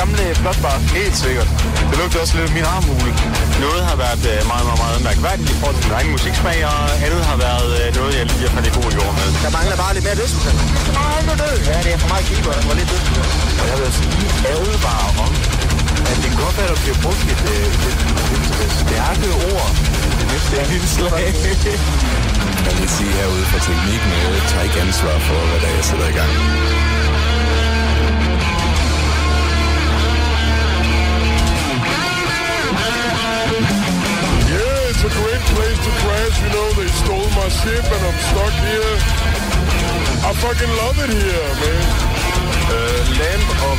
gamle blåtbar. Helt sikkert. Det lugter også lidt af min armhule. Noget har været øh, meget, meget, meget mærkværdigt i forhold til min egen musiksmag, og andet har været øh, noget, jeg lige har fandt i god jord med. Der mangler bare lidt mere dødsmusik. Åh, det Ja, det er for meget keyboard, og for lidt dødsmusik. Og jeg vil også lige advare om, at det godt være, at der bliver brugt et, øh, et, et, et stærke ord det næste indslag. Jeg vil sige herude fra teknikken, jeg tager ikke ansvar for, hvad der er, jeg sætter i gang. It's a great place to crash. You know, they stole my ship and I'm stuck here. I fucking love it here, man. Uh, Land of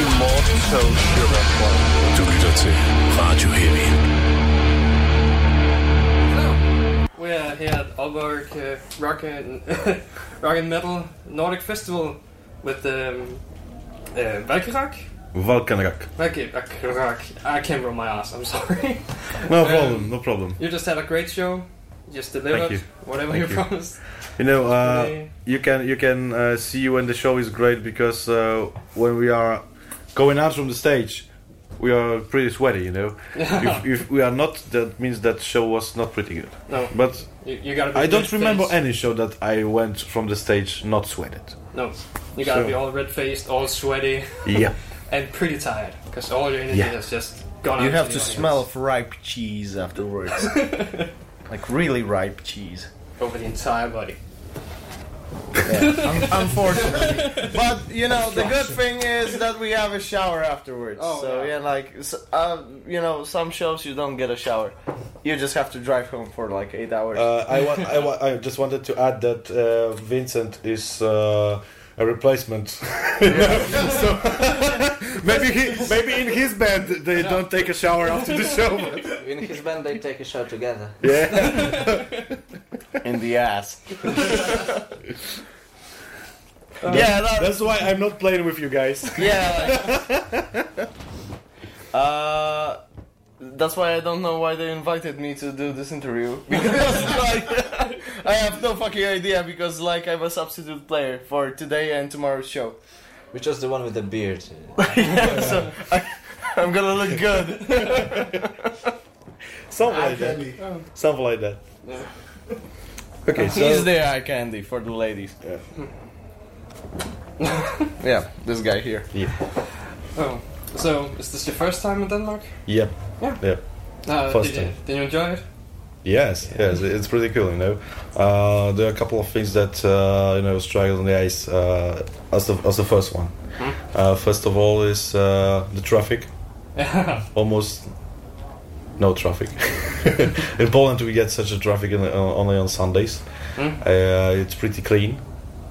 Immortal Sugar. Du lytter til Radio Heavy. We're here at Aalborg uh, Rock and Rock and Metal Nordic Festival with um, uh, Valkyrak. Valkanrak. Valkyrak. I can't roll my ass. I'm sorry. No problem, no problem. You just had a great show. You just delivered you. whatever Thank you, you. promised. You know, uh, you can you can uh, see when the show is great because uh, when we are going out from the stage, we are pretty sweaty. You know, if, if we are not, that means that show was not pretty good. No, But you, you gotta. Be I don't remember any show that I went from the stage not sweated. No, you gotta So- be all red faced, all sweaty, Yeah, and pretty tired because all your energy Yeah. has just gone. You out have the to audience. smell of ripe cheese afterwards. like really ripe cheese. over the entire body. Un- unfortunately. but you know, the good thing is that we have a shower afterwards. Oh, so yeah. yeah, like s- uh, you know, some shows you don't get a shower. You just have to drive home for like eight hours. uh, I, wa- I, wa- I just wanted to add that uh, Vincent is. Uh, a replacement. so maybe he, maybe in his band they don't take a shower after the show. but- In his band, they take a shower together. yeah. in the ass. yeah, that, That's why I'm not playing with you guys. yeah. like- uh, that's why I don't know why they invited me to do this interview because like I have no fucking idea because like I'm a substitute player for today and tomorrow's show. Which was the one with the beard. yeah, so I, I'm gonna look good. Something like that. Oh. Something like that. Okay, so He's the eye candy for the ladies. Yeah. yeah, this guy here. Oh, so is this your first time in Denmark? Yep. Yeah. Yeah. Uh, First did, you, time. did you enjoy it? Yes, yes, it's pretty cool. You know, uh, there are a couple of things that uh, you know strike on the ice uh, as the as the first one. Uh, first of all is uh, the traffic. Yeah. Almost no traffic. in Poland, we get such a traffic in, uh, only on Sundays. Hmm? Uh, it's pretty clean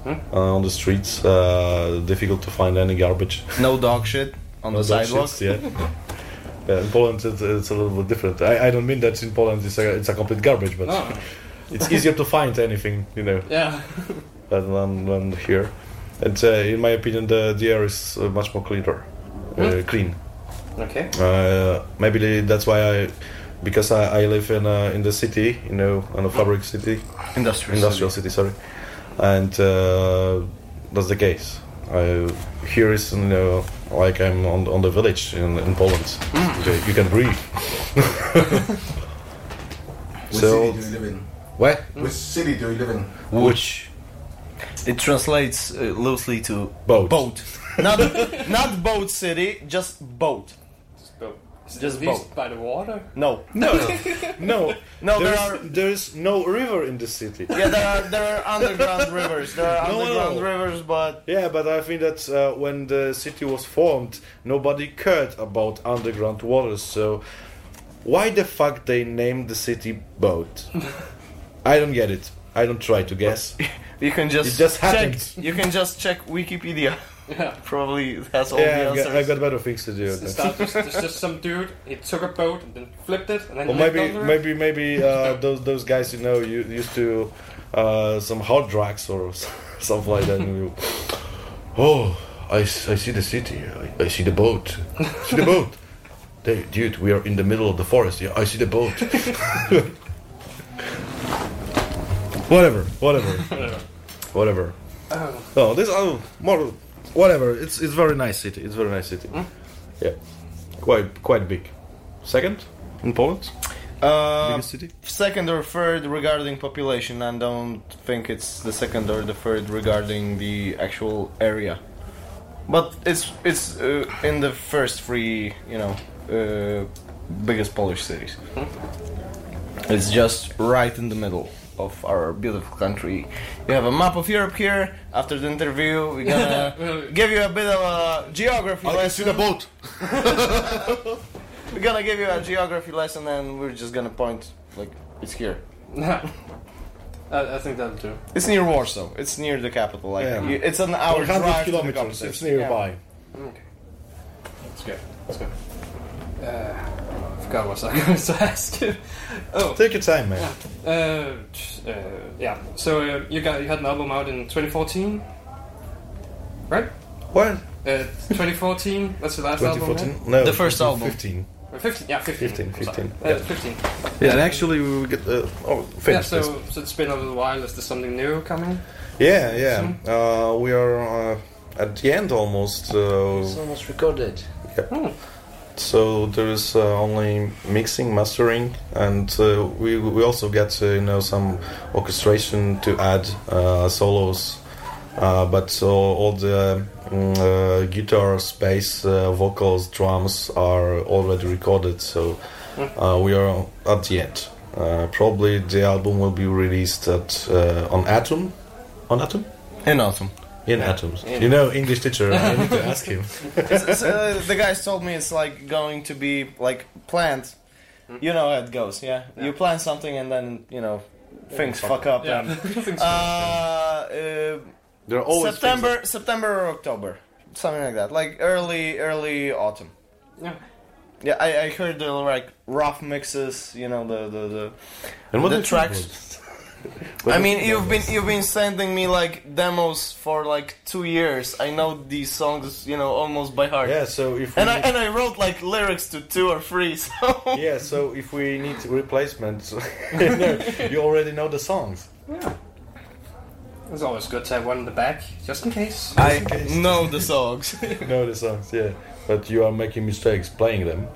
Hmm? uh, on the streets. Uh, difficult to find any garbage. No dog shit on No the dog sidewalk. shits, yeah. yeah. In Poland, it's, it's a little bit different. I, I don't mean that in Poland it's a, it's a complete garbage, but No. it's easier to find anything, you know, Yeah. than, than, than here. And uh, in my opinion, the, the air is uh, much more cleaner, uh, Hmm? clean. Okay. Uh, maybe that's why I, because I, I live in uh, in the city, you know, in a fabric city, Industrial. industrial city, sorry, and uh, that's the case. I, here is you know like I'm on on the village in, in Poland. Okay, you can breathe. Which So- city do you live in? What? Which city do you live in? Which It translates uh, loosely to boat? boat. not not boat city, just boat. Just boat. Is Just boat. by the water? No. No, no, No, there There's, are there's no river in the city. yeah, there are there are underground rivers. There are No, no, underground no. rivers, but Yeah, but I think that uh, when the city was formed, nobody cared about underground waters. So why the fuck they named the city Boat? I don't get it. I don't try to guess. you can just It just check. You can just check Wikipedia. Yeah. Probably has all yeah, the I've got. I've got better things to do. It's, it's, not just, it's just some dude. He took a boat and then flipped it and then Or maybe under it. maybe maybe uh, those those guys you know you used to uh, some hard drugs or something like that. and you, oh, I, s- I see the city. I, I see the boat. I see the boat. Hey, dude, we are in the middle of the forest. Yeah, I see the boat. whatever, whatever, Whatever. whatever. Oh. No, this oh more whatever. It's it's very nice city. It's very nice city. Yeah, quite quite big. Second in Poland, Uh, biggest city. second or third regarding population, and don't think it's the second or the third regarding the actual area. But it's it's uh, in the first three, you know, uh, biggest Polish cities. It's just right in the middle of our beautiful country. You have a map of Europe here. After the interview, we're gonna give you a bit of a geography lesson. See the boat. We're gonna give you a geography lesson, and we're just gonna point like it's here. I, I think that'll do. It's near Warsaw. It's near the capital. Like Yeah. you- it's an hour 100 drive to the kilometers. capital. It's nearby. Okay. Let's go. Let's go. Uh, forgot what I was going to ask. you. oh, Take your time, man. uh, uh, yeah. So uh, you got you had an album out in 2014, right? What? Uh, 2014. That's the last album. 2014? No, The first album. 15. Uh, 15. Yeah, 15. 15, I'm sorry. 15, Uh, yeah. 15. Yeah, and actually we will get uh, oh Yeah. finish So, this. so it's been a little while. Is there something new coming? Yeah, yeah. Uh, we are uh, at the end almost. Uh, It's almost recorded. So there is uh, only mixing, mastering, and uh, we we also get uh, you know some orchestration to add uh, solos. Uh, but uh, all the mm, uh, guitars, bass, uh, vocals, drums are already recorded. So uh, we are at the end. Uh, probably the album will be released at uh, on Atom, on Atom. In autumn. In atoms. You know, English teacher. I need to ask him. It's- uh, the guys told me it's like going to be like planned. You know how it goes, yeah. You plan something and then you know things fuck up. Yeah. And, Things- uh, uh, There are always September, September or October, something like that. Like early, early autumn. yeah. Yeah, I, I heard the like rough mixes. You know the the the. And what the tracks- think I mean, you've been you've been sending me like demos for like two years. I know these songs, you know, almost by heart. Yeah, so if we And I and I wrote like lyrics to two or three. So yeah, so if we need replacements, you, already know the songs. Yeah. It's always good to have one in the back, just in case. I know the songs. You know the songs, yeah. But you are making mistakes playing them.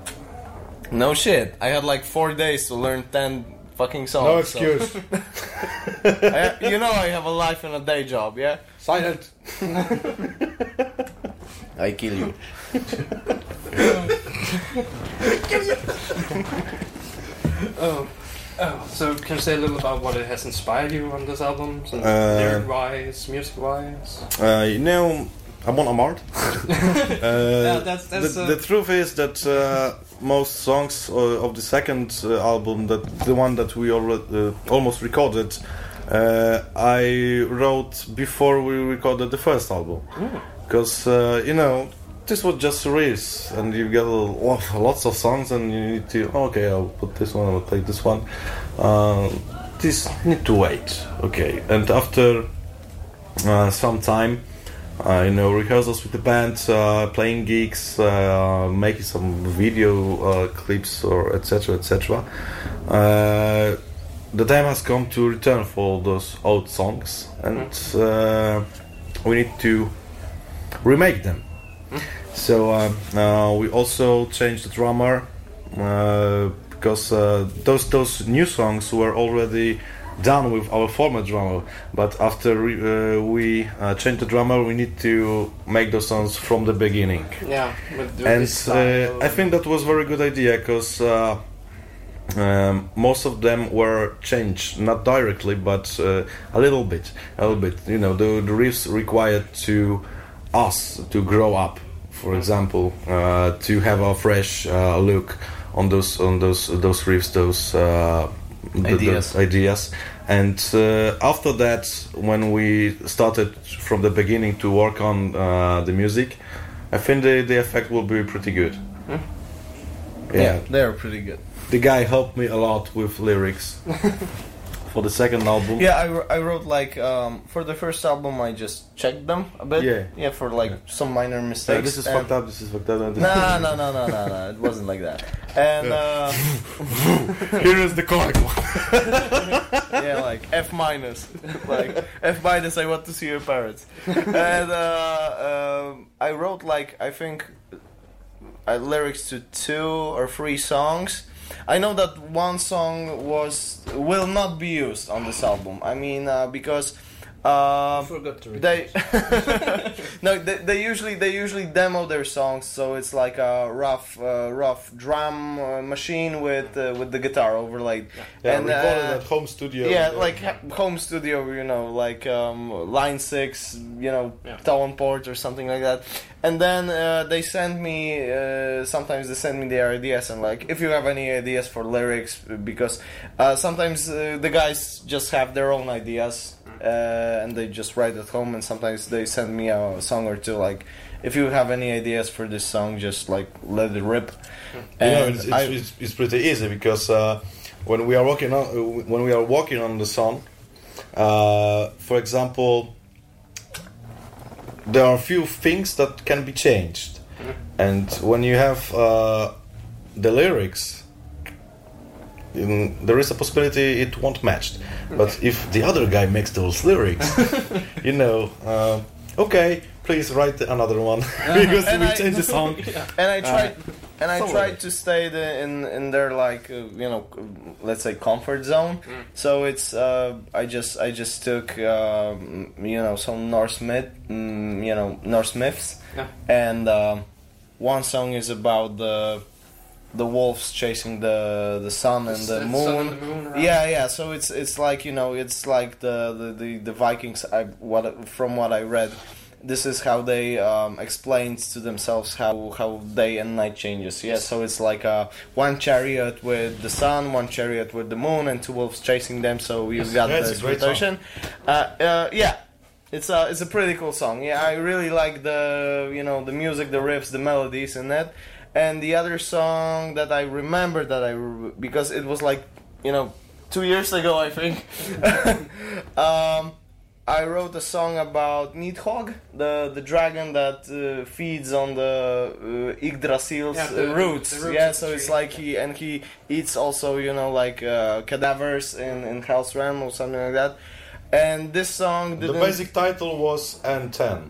no shit. I had like four days to learn ten fucking songs. No so- excuse. I- you know I have a life and a day job. Yeah. Silent. I kill you. Oh, oh. So can you say a little about what it has inspired you on this album, Some Uh, lyric-wise, music-wise? Uh, you know, Amon Amarth. uh, that's- that's, the, uh, the truth is that uh, most songs uh, of the second uh, album, that the one that we already uh, almost recorded, uh, I wrote before we recorded the first album, because uh, you know this was just a race, and you get a lot, lots of songs, and you need to okay, I'll put this one, I'll take this one. Uh, this need to wait, okay, and after uh, some time uh, you know rehearsals with the band uh, playing gigs uh, making some video uh, clips or etc etc uh, the time has come to return for those old songs and uh, we need to remake them. So uh, uh, we also changed the drummer uh, because uh, those those new songs were already done with our former drummer. But after re- uh, we uh, changed the drummer, we need to make those songs from the beginning. Yeah, And uh, I think that was very good idea because. Uh, um, most of them were changed, not directly, but uh, a little bit, a little bit. You know, the, the riffs required to us to grow up. For example, uh, to have a fresh uh, look on those on those those riffs, those uh, the- the Ideas. ideas. And uh, after that, when we started from the beginning to work on uh, the music, I think the, the effect will be pretty good. Yeah, they're pretty good. the guy helped me a lot with lyrics for the second album. Yeah, I, I wrote like um, for the first album I just checked them a bit. Yeah. yeah, for like some minor mistakes. This is and- fucked up. This is fucked up. and this- No, no, no, no, no, no. It wasn't like that. And uh, Here is the correct one. yeah, like F minus, like F minus. I want to see your parents. And uh, um, I wrote like I think uh, lyrics to two or three songs. I know that one song was will not be used on this album. I mean, uh, because uh, forgot to read they no they, they usually they usually demo their songs so it's like a rough uh, rough drum uh, machine with uh, with the guitar overlaid Yeah, and recorded uh, at home studio. yeah, like ha- home studio, you know, like um, line six, you know, Yeah. TonePort or something like that. And then uh, they send me. Uh, sometimes they send me their ideas and like, if you have any ideas for lyrics, because uh, sometimes uh, the guys just have their own ideas uh, and they just write at home. And sometimes they send me a song or two. Like, if you have any ideas for this song, just like let it rip. you know, it's, it's, I- it's, it's pretty easy because uh, when we are working on when we are working on the song, uh, for example, there are a few things that can be changed, and when you have uh, the lyrics, mm, there is a possibility it won't match. But if the other guy makes those lyrics, you know, uh, okay, please write another one because And we I- change the song. and I tried and I somewhere. tried to stay the, in in their like uh, you know let's say comfort zone. So it's uh, I just I just took um, you know some Norse myth mm, you know Norse myths Yeah. and um, one song is about the the wolves chasing the the sun and the, The moon. and the moon, right? Yeah, yeah. So it's it's like you know it's like the the, the, the Vikings. I what from what I read, this is how they um, explained to themselves how how day and night changes. Yeah. So it's like uh, one chariot with the sun, one chariot with the moon, and two wolves chasing them. So you got Yeah, it's this rotation. Uh, uh, yeah. It's a it's a pretty cool song. Yeah, I really like the you know the music, the riffs, the melodies, and that. And the other song that I remember that I re- because it was like you know two years ago I think. um, I wrote a song about Nidhogg, the the dragon that uh, feeds on the uh, Yggdrasil's Yeah, the- uh, roots. the roots Yeah, so it's tree. like he and he eats also you know like uh, cadavers in in Hell's Realm or something like that. And this song The didn't. basic title was N10.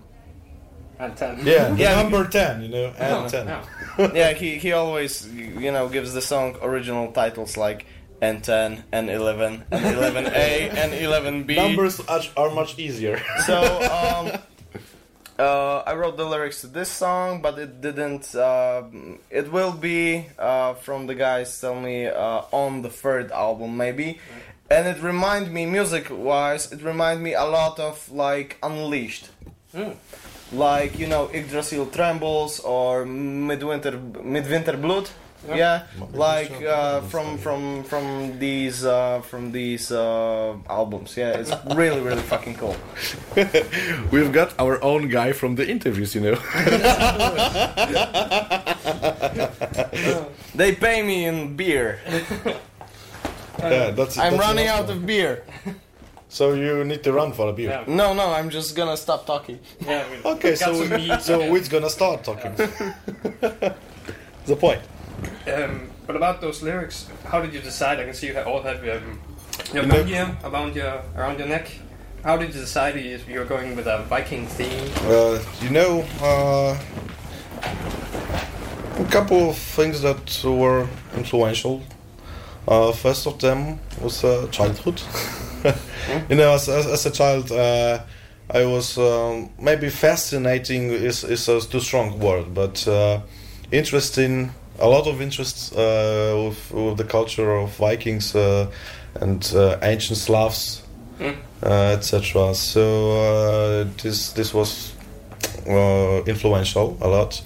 And ten. Yeah, Yeah. number 10, you know, Oh, N10. yeah. yeah, he he always you know gives the song original titles like N10, N11, N11A, N11B. Numbers are, are much easier. So um, uh, I wrote the lyrics to this song, but it didn't. Uh, it will be uh, from the guys tell me uh, on the third album maybe, and it remind me music wise. It remind me a lot of like Unleashed. Like you know, Yggdrasil Trembles or Midwinter Midwinter Blood. Yeah, like uh, from from from these uh, from these uh, albums. Yeah, it's really really fucking cool. We've got our own guy from the interviews, you know. They pay me in beer. yeah, that's I'm that's running enough out now. of beer. So you need to run for a beer. Yeah. No, no, I'm just gonna stop talking. Yeah, we Okay, so some so we're gonna start talking. the point. Um, but about those lyrics, how did you decide? I can see you all have um, your You know- around your around your neck. How did you decide if you're going with a Viking theme? Uh, you know, uh, a couple of things that were influential. Uh, first of them was uh, childhood. you know, as, as, as a child, uh, I was um, maybe fascinating is is a too strong word, but uh, interesting. A lot of interest uh, with, with the culture of Vikings uh, and uh, ancient Slavs uh, etc. So uh, this this was uh, influential a lot.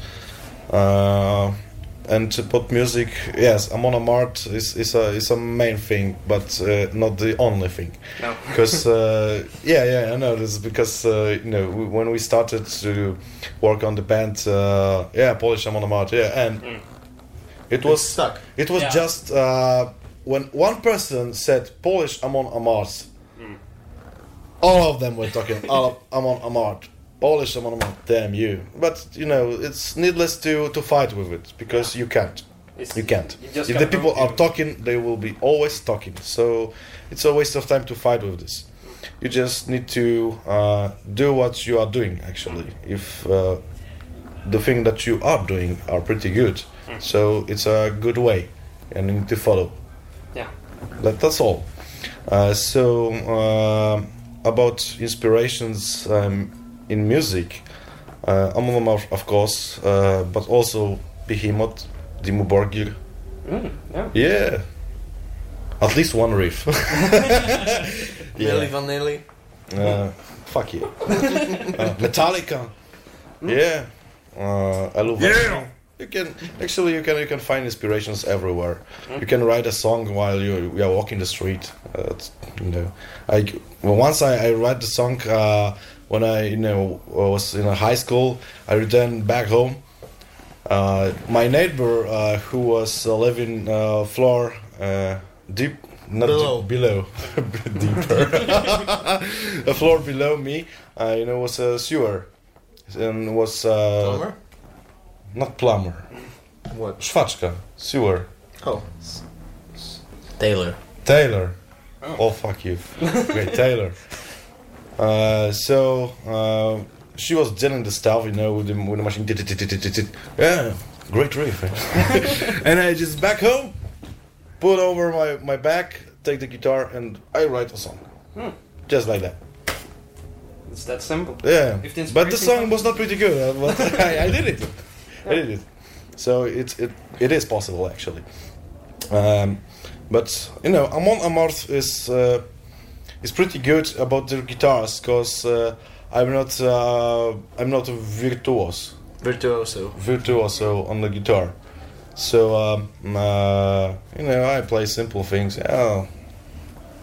And to put music, yes, Amon Amarth is, is a is a main thing, but uh, not the only thing. No. Because uh, yeah, yeah, I know this because uh, you know we, when we started to work on the band, uh, yeah, Polish Amon Amarth, yeah, and it was stuck. It was Yeah. just uh, when one person said Polish Amon Amarth, all of them were talking all Amon Amarth, Polish Amon Amarth. Damn you! But you know, it's needless to to fight with it because you can't. It's- You can't. you if the people are talking, they will be always talking. So it's a waste of time to fight with this. You just need to uh, do what you are doing. Actually, if uh, the thing that you are doing are pretty good. So it's a good way, and you need to follow. Yeah. That, that's all. Uh, so uh, about inspirations um, in music, uh, among them are, of course, uh, but also Behemoth, Dimmu Borgir. Mm, yeah. Yeah. At least one riff. Milli Vanilli. Uh, fuck you. uh, Metallica. Yeah. Uh, I love yeah. You can actually you can you can find inspirations everywhere. You can write a song while you you are walking the street. Uh, you know, I well, once I, I write the song uh, when I you know was in a high school. I returned back home. Uh, my neighbor uh, who was uh, living uh, floor uh, deep not Below. deep, below deeper a floor below me uh, you know was a sewer and was uh, Plumber? not plumber What? Szwaczka sewer Oh. Taylor. Taylor oh, fuck you great Taylor so uh, she was dealing the stuff you know with the, with the machine yeah great riff and I just back home put over my, my back take the guitar and I write a song just like that It's that simple. Yeah, the but the song comes- was not pretty good. uh, But I, I did it. I did it. So it's it it is possible actually. Um, but you know, Amon Amarth is uh, is pretty good about the guitars because uh, I'm not uh, I'm not a virtuos Virtuoso. virtuoso on the guitar. So um, uh, you know, I play simple things. Yeah,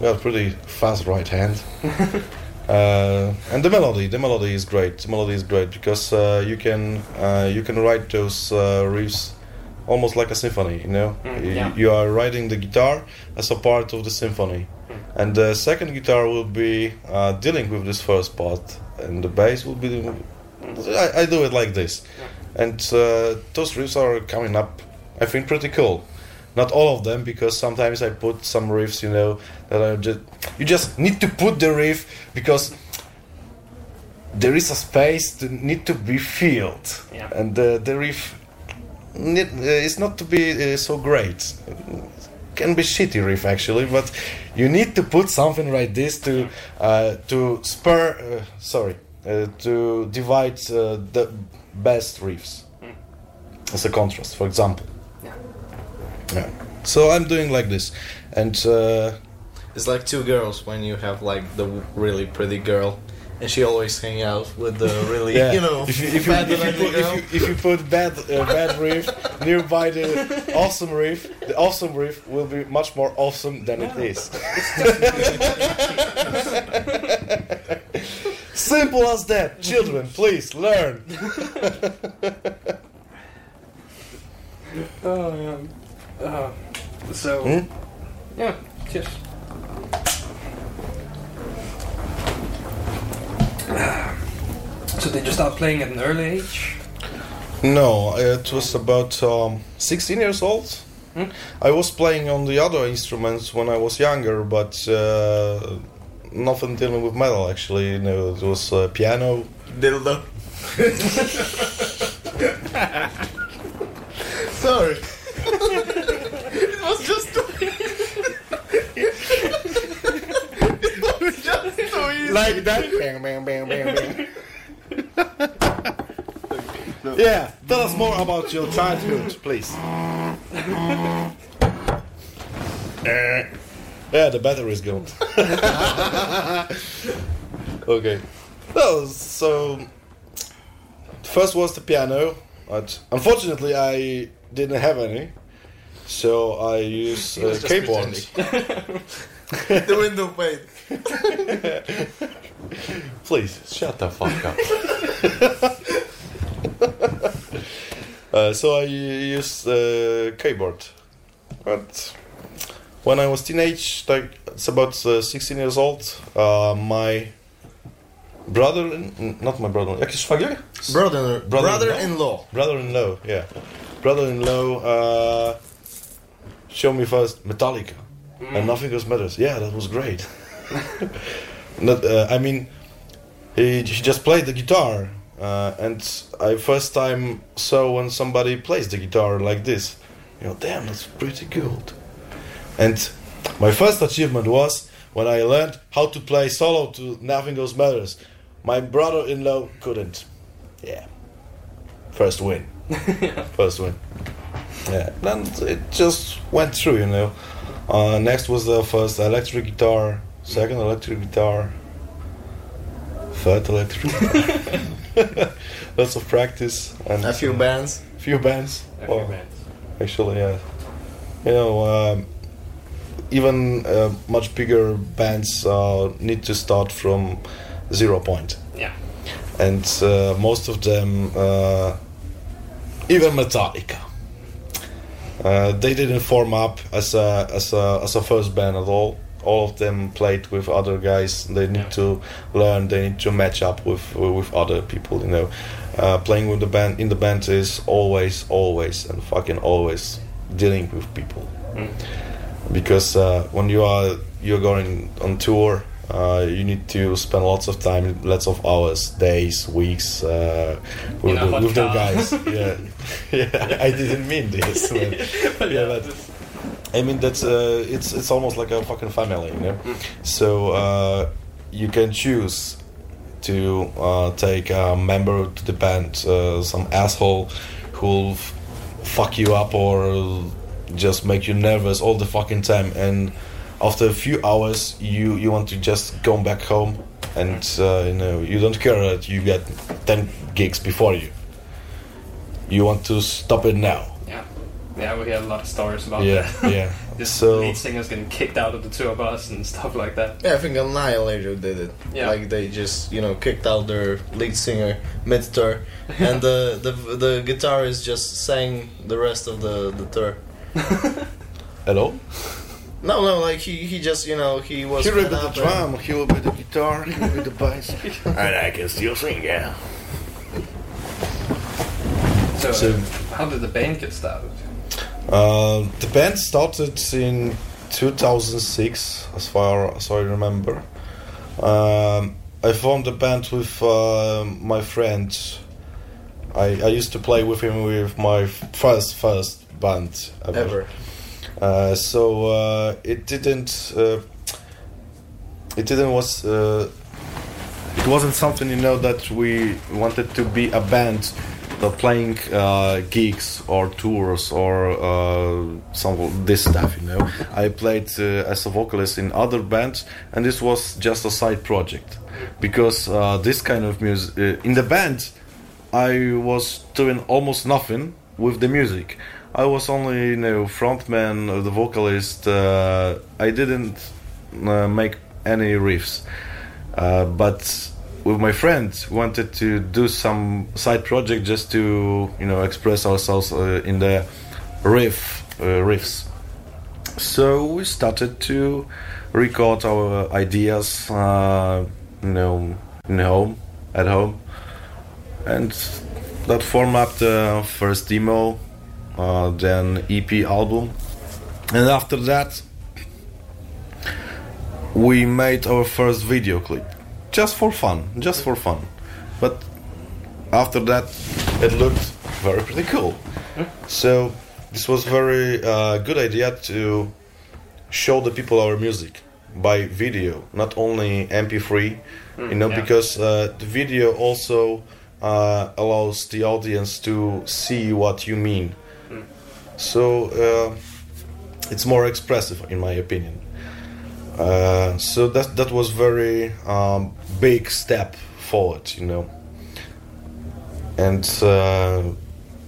got pretty fast right hand. uh, and the melody, the melody is great. The melody is great because uh, you can uh, you can write those uh, riffs almost like a symphony. You know, Mm, yeah. you are writing the guitar as a part of the symphony, and the second guitar will be uh, dealing with this first part, and the bass will be. I, I do it like this, and uh, those riffs are coming up. I think pretty cool. Not all of them because sometimes I put some riffs, you know, that are just you just need to put the riff because there is a space to need to be filled, Yeah. and uh, the riff need, uh, is not to be uh, so great. Can be shitty riff actually, but you need to put something like this to uh, to spur. Uh, sorry, uh, to divide uh, the best riffs as a contrast, for example. Yeah. Yeah. So I'm doing like this, and uh, It's like two girls when you have like the really pretty girl, and she always hang out with the really, yeah, you know, if you, if you, bad if you, put, if you, if you put bad uh, bad riff nearby the awesome reef the awesome reef will be much more awesome than it is. Simple as that. Children, please learn. Oh yeah. Uh, so Hmm? yeah, cheers. So did you start playing at an early age? No, it was about um, 16 years old. Hmm? I was playing on the other instruments when I was younger, but uh, nothing dealing with metal actually. You know, it was uh, piano. Dildo. Sorry. it was just too It was just too easy. Like that. bang, bang, bang, bang, bang. Yeah, tell us more about your childhood, please. Eh. yeah, the battery is gone. okay. Well, so first was the piano, but unfortunately I didn't have any, so I used uh, was keyboard. the window pane. Please shut the fuck up. uh, so I used uh, keyboard, but when I was teenage, like it's about uh, 16 years old, uh, my brother, not my brother, jakiś szwagier? Brother, Brother-in-law? brother-in-law. Brother-in-law, yeah, brother-in-law uh, showed me first Metallica, and nothing else matters. Yeah, that was great. Not, uh, I mean, he, he just played the guitar, uh, and I first time saw when somebody plays the guitar like this. You know, damn, that's pretty good. And my first achievement was when I learned how to play solo to Nothing Else Matters. My brother-in-law couldn't. Yeah. First win. First win. Yeah. Then it just went through, you know. Uh, next was the first electric guitar, second electric guitar, third electric guitar. Lots of practice and A few bands. few bands. A few Well, bands. Actually, yeah. You know, um, even uh, much bigger bands uh, need to start from zero point, Yeah. and uh, most of them, uh, even Metallica, uh, they didn't form up as a as a as a first band at all. All of them played with other guys. They need Yeah. to learn. They need to match up with with other people. You know, uh, playing with the band in the band is always, always, and fucking always dealing with people. Because uh, when you are you're going on tour, uh, you need to spend lots of time, lots of hours, days, weeks uh, with, the, with the guys. yeah, yeah. I didn't mean this. But, yeah, but I mean that's uh, it's it's almost like a fucking family, you know. So uh, you can choose to uh, take a member to the band, uh, some asshole who'll f- fuck you up or just make you nervous all the fucking time, and after a few hours, you you want to just go back home, and uh, you know you don't care that you get ten gigs before you. You want to stop it now. Yeah. Yeah, we hear a lot of stories about Yeah, that. yeah. This So- lead singer's getting kicked out of the tour bus and stuff like that. Yeah, I think Annihilator did it. Yeah. Like they just you know kicked out their lead singer mid tour, and the, the the guitarist just sang the rest of the the tour. Hello. No, no, like he, he just you know he was. He will be the up drum, he will be the guitar, he will be the bass, and I can still sing. Yeah. So, So- how did the band get started? Uh, the band started in 2006, as far as I remember. Um, I formed a band with uh, my friend. I, I used to play with him with my first first band ever. Ever. Uh, so uh, it didn't. Uh, it didn't was. Uh, it wasn't something you know that we wanted to be a band that playing uh, gigs or tours or uh, some of this stuff you know. I played uh, as a vocalist in other bands and this was just a side project. Because uh, this kind of music uh, in the band i was doing almost nothing with the music. I was only you know frontman uh, the vocalist uh, i didn't uh, make any riffs. Uh, but with my friends wanted to do some side project just to you know express ourselves uh, in the riff uh, riffs. So we started to record our ideas uh, you know in home at home. And that formed up the first demo uh, then ep album. And after that we made our first video clip just for fun just for fun. But after that it looked very pretty cool. So this was very uh, good idea to show the people our music by video not only mp3 you know yeah. because uh, the video also uh, allows the audience to see what you mean. So uh, it's more expressive in my opinion uh, so that that was very um, big step forward, you know. And uh,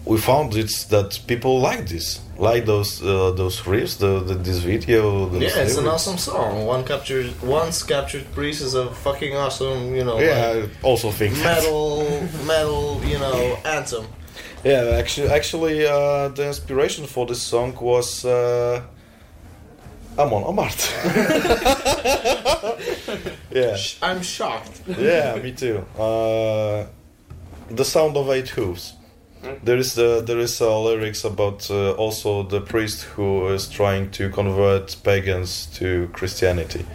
we found it's that people like this, like those uh, those riffs, the, the this video. Yeah, it's an awesome song. One captured, once captured priest is a fucking awesome, you know, Yeah, like I also think metal, metal, you know, anthem. Yeah, actually, actually, uh, the inspiration for this song was uh, Amon Amarth. yeah. I'm shocked. yeah, me too. Uh, the sound of eight hooves. There is uh, there is uh, lyrics about uh, also the priest who is trying to convert pagans to Christianity.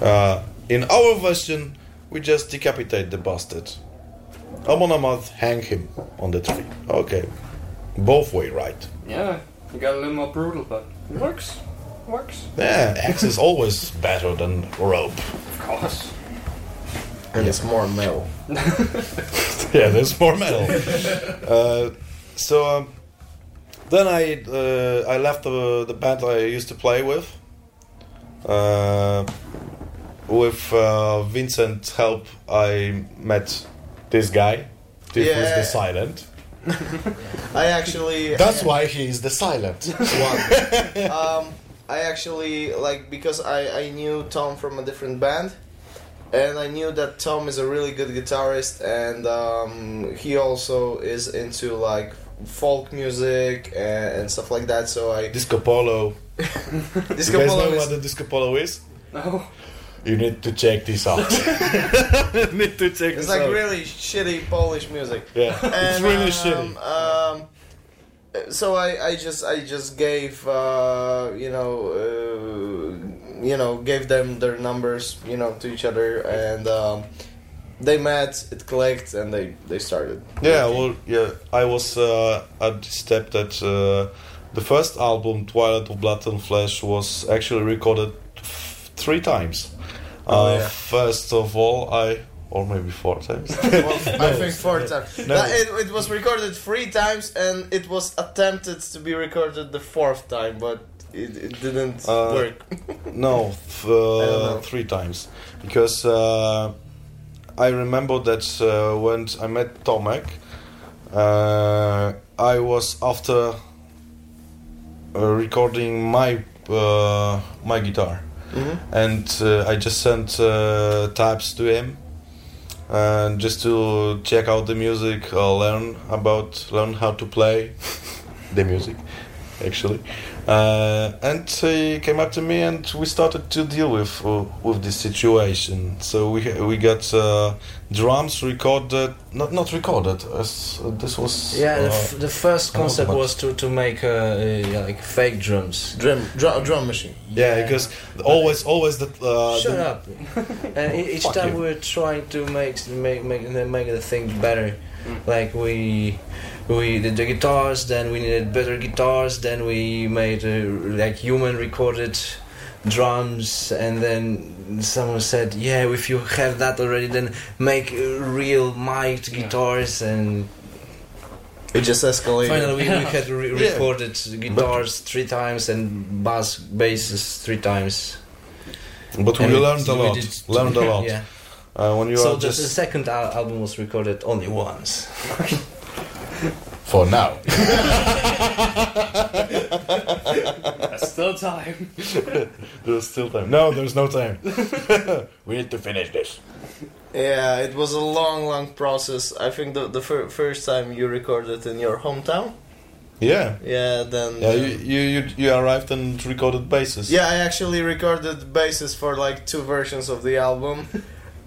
Uh, in our version, we just decapitate the bastard. Amon Amarth, hang him on the tree. Okay. Both way right. Yeah, you got a little more brutal, but it works. Works. Yeah, axe is always better than rope. Of course. And it's more metal. yeah, there's more metal. uh, so um, then I uh, I left the, the band I used to play with. Uh, with uh, Vincent's help, I met this guy. This was the silent. I actually That's why he is the silent one. um, I actually like because I, I knew Tom from a different band, and I knew that Tom is a really good guitarist, and um, he also is into like folk music and, and stuff like that. So I Disco Polo. Disco you guys Polo know is- what the Disco Polo is? No. You need to check this out. need to check It's this like out. really shitty Polish music. Yeah, it's really um, shitty. Um, so I, I just I just gave uh, you know uh, you know gave them their numbers you know to each other and um, they met it clicked and they they started Yeah, well, yeah, I was uh, at the step that uh, the first album, Twilight of Blood and Flesh, was actually recorded f- three times. Oh, uh, yeah. First of all, I, or maybe four times. well, I think four times. No. It, it was recorded three times, and it was attempted to be recorded the fourth time, but it, it didn't Uh, work. no, f- I uh, three times. Because uh, I remember that uh, when I met Tomek, uh, I was after uh, recording my uh, my guitar, Mhm. and uh, I just sent uh, tabs to him, and just to check out the music, uh, learn about, learn how to play the music, actually. Uh, and he came up to me, and we started to deal with uh, with this situation. So we we got uh, drums recorded, not not recorded. As uh, this was Yeah, the, uh, f- the first concept was to to make uh, uh, yeah, like fake drums. Drum, drum, drum machine. yeah, because always always the uh, Shut the- up! and e- each time you. we were trying to make make make make the things better. Like we we did the guitars, then we needed better guitars, then we made uh, like human recorded drums, and then someone said, "Yeah, if you have that already, then make uh, real mic'd guitars." And It just escalated. finally, we, we had re- Yeah. recorded guitars three times and bass basses three times. But we And learned a we lot. did- Learned a lot. Yeah. Uh, when you so are the, just the second al- album was recorded only once. for now. That's still time. there's still time. No, there's no time. we need to finish this. Yeah, it was a long, long process. I think the the fir- first time you recorded in your hometown. Yeah. Yeah, then. Yeah, you, you, you, you arrived and recorded basses. Yeah, I actually recorded basses for like two versions of the album.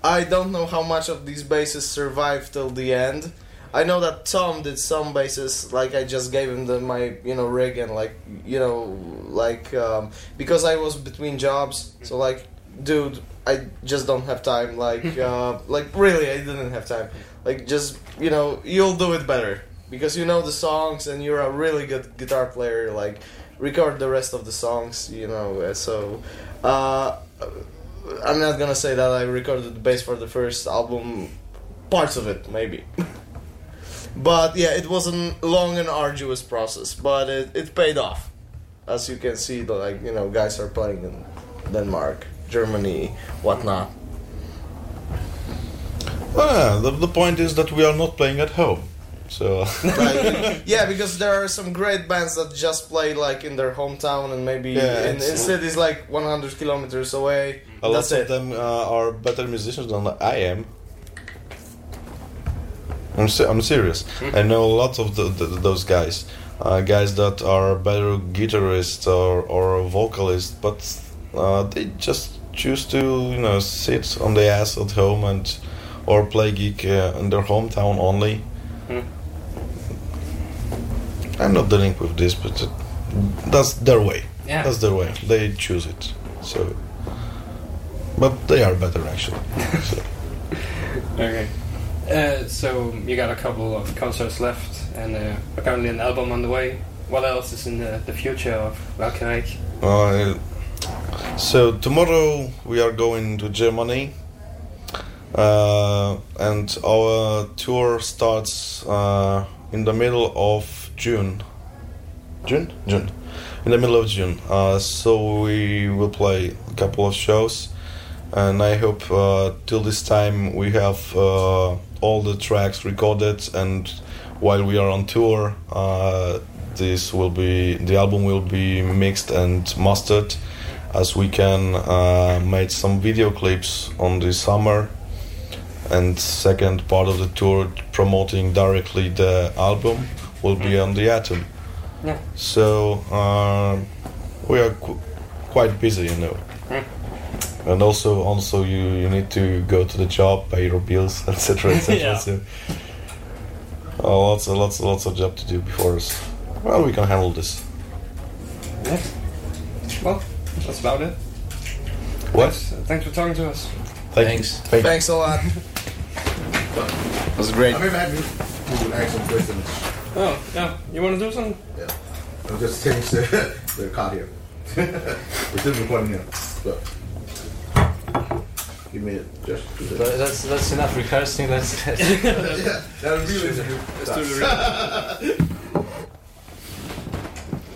I don't know how much of these basses survived till the end. I know that Tom did some basses, like I just gave him the my you know rig and like you know like um, because I was between jobs, so like dude, I just don't have time. Like uh, like really, I didn't have time. Like just you know, you'll do it better because you know the songs and you're a really good guitar player. Like record the rest of the songs, you know. uh, So uh, I'm not gonna say that I recorded the bass for the first album, parts of it maybe. but yeah, it was a long and arduous process, but it, it paid off. As you can see, the, like you know, guys are playing in Denmark, Germany, whatnot. Ah, the, the point is that we are not playing at home. So like, yeah, because there are some great bands that just play like in their hometown and maybe Yeah, in, in cities like 100 kilometers away. a lot That's of it. them uh, are better musicians than I am. I'm se- I'm serious. I know a lot of the, the, those guys, uh, guys that are better guitarists or or vocalists, but uh, they just choose to you know sit on the ass at home and or play gig uh, in their hometown only. I'm not dealing with this, but it, that's their way. Yeah. That's their way. They choose it. So, but they are better actually. so. Okay. Uh, so you got a couple of concerts left, and uh, apparently an album on the way. What else is in the, the future of Valkenrag? Uh, so tomorrow we are going to Germany, uh, and our tour starts uh, in the middle of June. June, June, in the middle of June. Uh, so we will play a couple of shows, and I hope till this time we have all the tracks recorded, and while we are on tour, uh, this will be the album will be mixed and mastered as we can uh, make some video clips on the summer and second part of the tour promoting directly the album will be on the atom. Yeah. so uh, we are qu- quite busy you know and also also you, you need to go to the job pay your bills etc etc Yeah. so uh, lots of lots lots of job to do before us well we can handle this Yeah. Well, that's about it. what Thanks, thanks for talking to us. Thank Thanks. you. Thanks a lot. That was great. I maybe have you to ask some questions. Oh, yeah. You want to do something? Yeah. I'll just change the, the card here. We're still recording here. So. Give me it. Just that. that's that's enough rehearsing. Let's. let's yeah, that'll be with you. Let's do the real.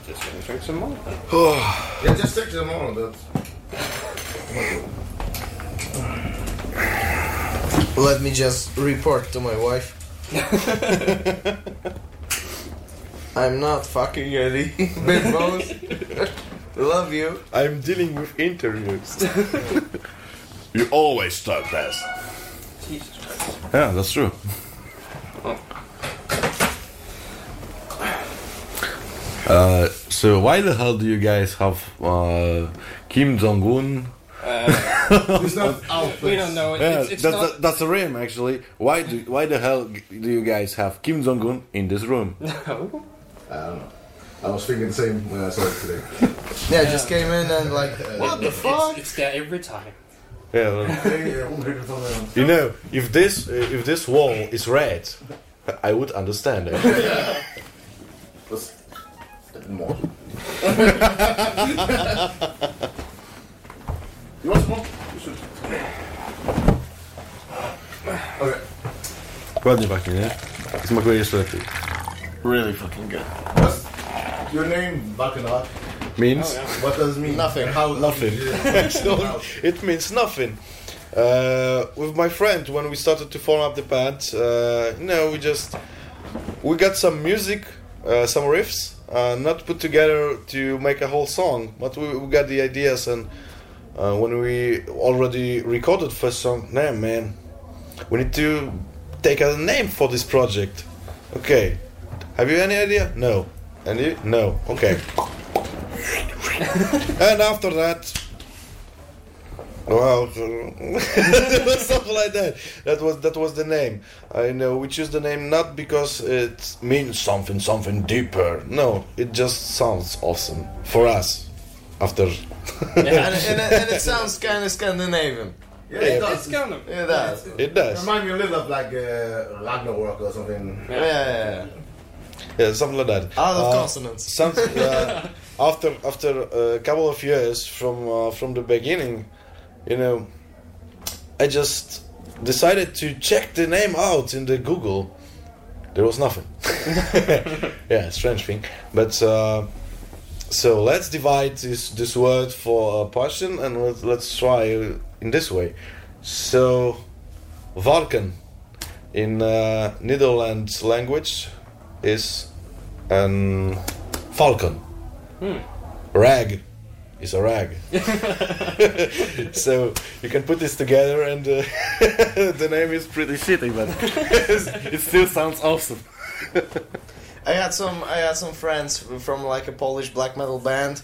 Just gonna drink some more. Yeah, just take them on. That's. Let me just report to my wife. I'm not fucking Eddie. Big boss. Love you. I'm dealing with interviews. You always start fast. Jesus Christ. Yeah, that's true. Uh, so why the hell do you guys have uh, Kim Jong Un? It's not out. We don't know. Yeah, It's, it's that's not. a, that's a rim actually. Why do why the hell do you guys have Kim Jong Un in this room? I don't know. I was thinking the same when I saw it today. Yeah, I just came in and like, what the fuck? It's, it's there every time. Yeah, well, Yeah, omgekeerd van, you know, if this uh, if this wall is red, I would understand it. dat is- dat. You want some more? You should. Okay. Ładnie pachnie, nie? Smakuje jeszcze lepiej. Really fucking good. What's your name, Valkenrag? Means What does it mean? Nothing. How nothing. So, it means nothing. Uh, with my friend, when we started to form up the band, uh, you know, we just we got some music, uh, some riffs, uh, not put together to make a whole song, but we, we got the ideas. And uh, when we already recorded first song, nah, man, we need to take a name for this project. Okay, have you any idea? No. And you? No. Okay. and after that, well, something like that. That was that was the name. I know we choose the name not because it means something something deeper. No, it just sounds awesome for us. After And, and, and it sounds kind of Scandinavian. Yeah, it does. It's kind of. Yeah, that. it does, Remind me a little of like uh, Ragnarok or something. Yeah, yeah, yeah. yeah, something like that. Out of Uh, consonants. Some, uh, after after a couple of years from uh, from the beginning, you know, I just decided to check the name out in the Google. There was nothing. yeah, strange thing. But uh, so let's divide this this word for a portion and let's, let's try in this way. So, varken in uh, Netherlands language is an falcon. Rag is a rag. so you can put this together, and uh, the name is pretty shitty, but it still sounds awesome. I had some I had some friends from like a Polish black metal band,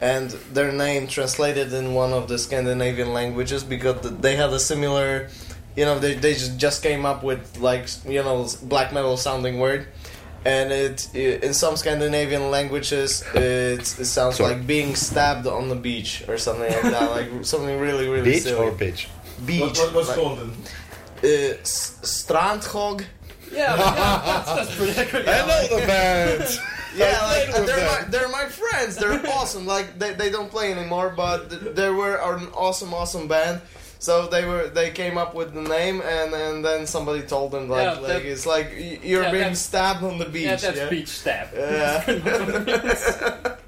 and their name translated in one of the Scandinavian languages because they had a similar, you know, they they just just came up with like you know black metal sounding word, and it, i in some Scandinavian languages it, it sounds Sorry. like being stabbed on the beach or something like that, like something really really Beach silly. or pitch? beach. What, what, what's like- called then? uh, S- Strandhog. Yeah, yeah that's, that's pretty good. I know the band. Yeah, like uh, they're them. my, they're my friends. They're awesome. Like they, they don't play anymore, but they were an awesome awesome band. So they were they came up with the name, and, and then somebody told them like, Yeah, like that- it's like you're Yeah, being that's- stabbed on the beach. Yeah, that's yeah? beach stab. Yeah.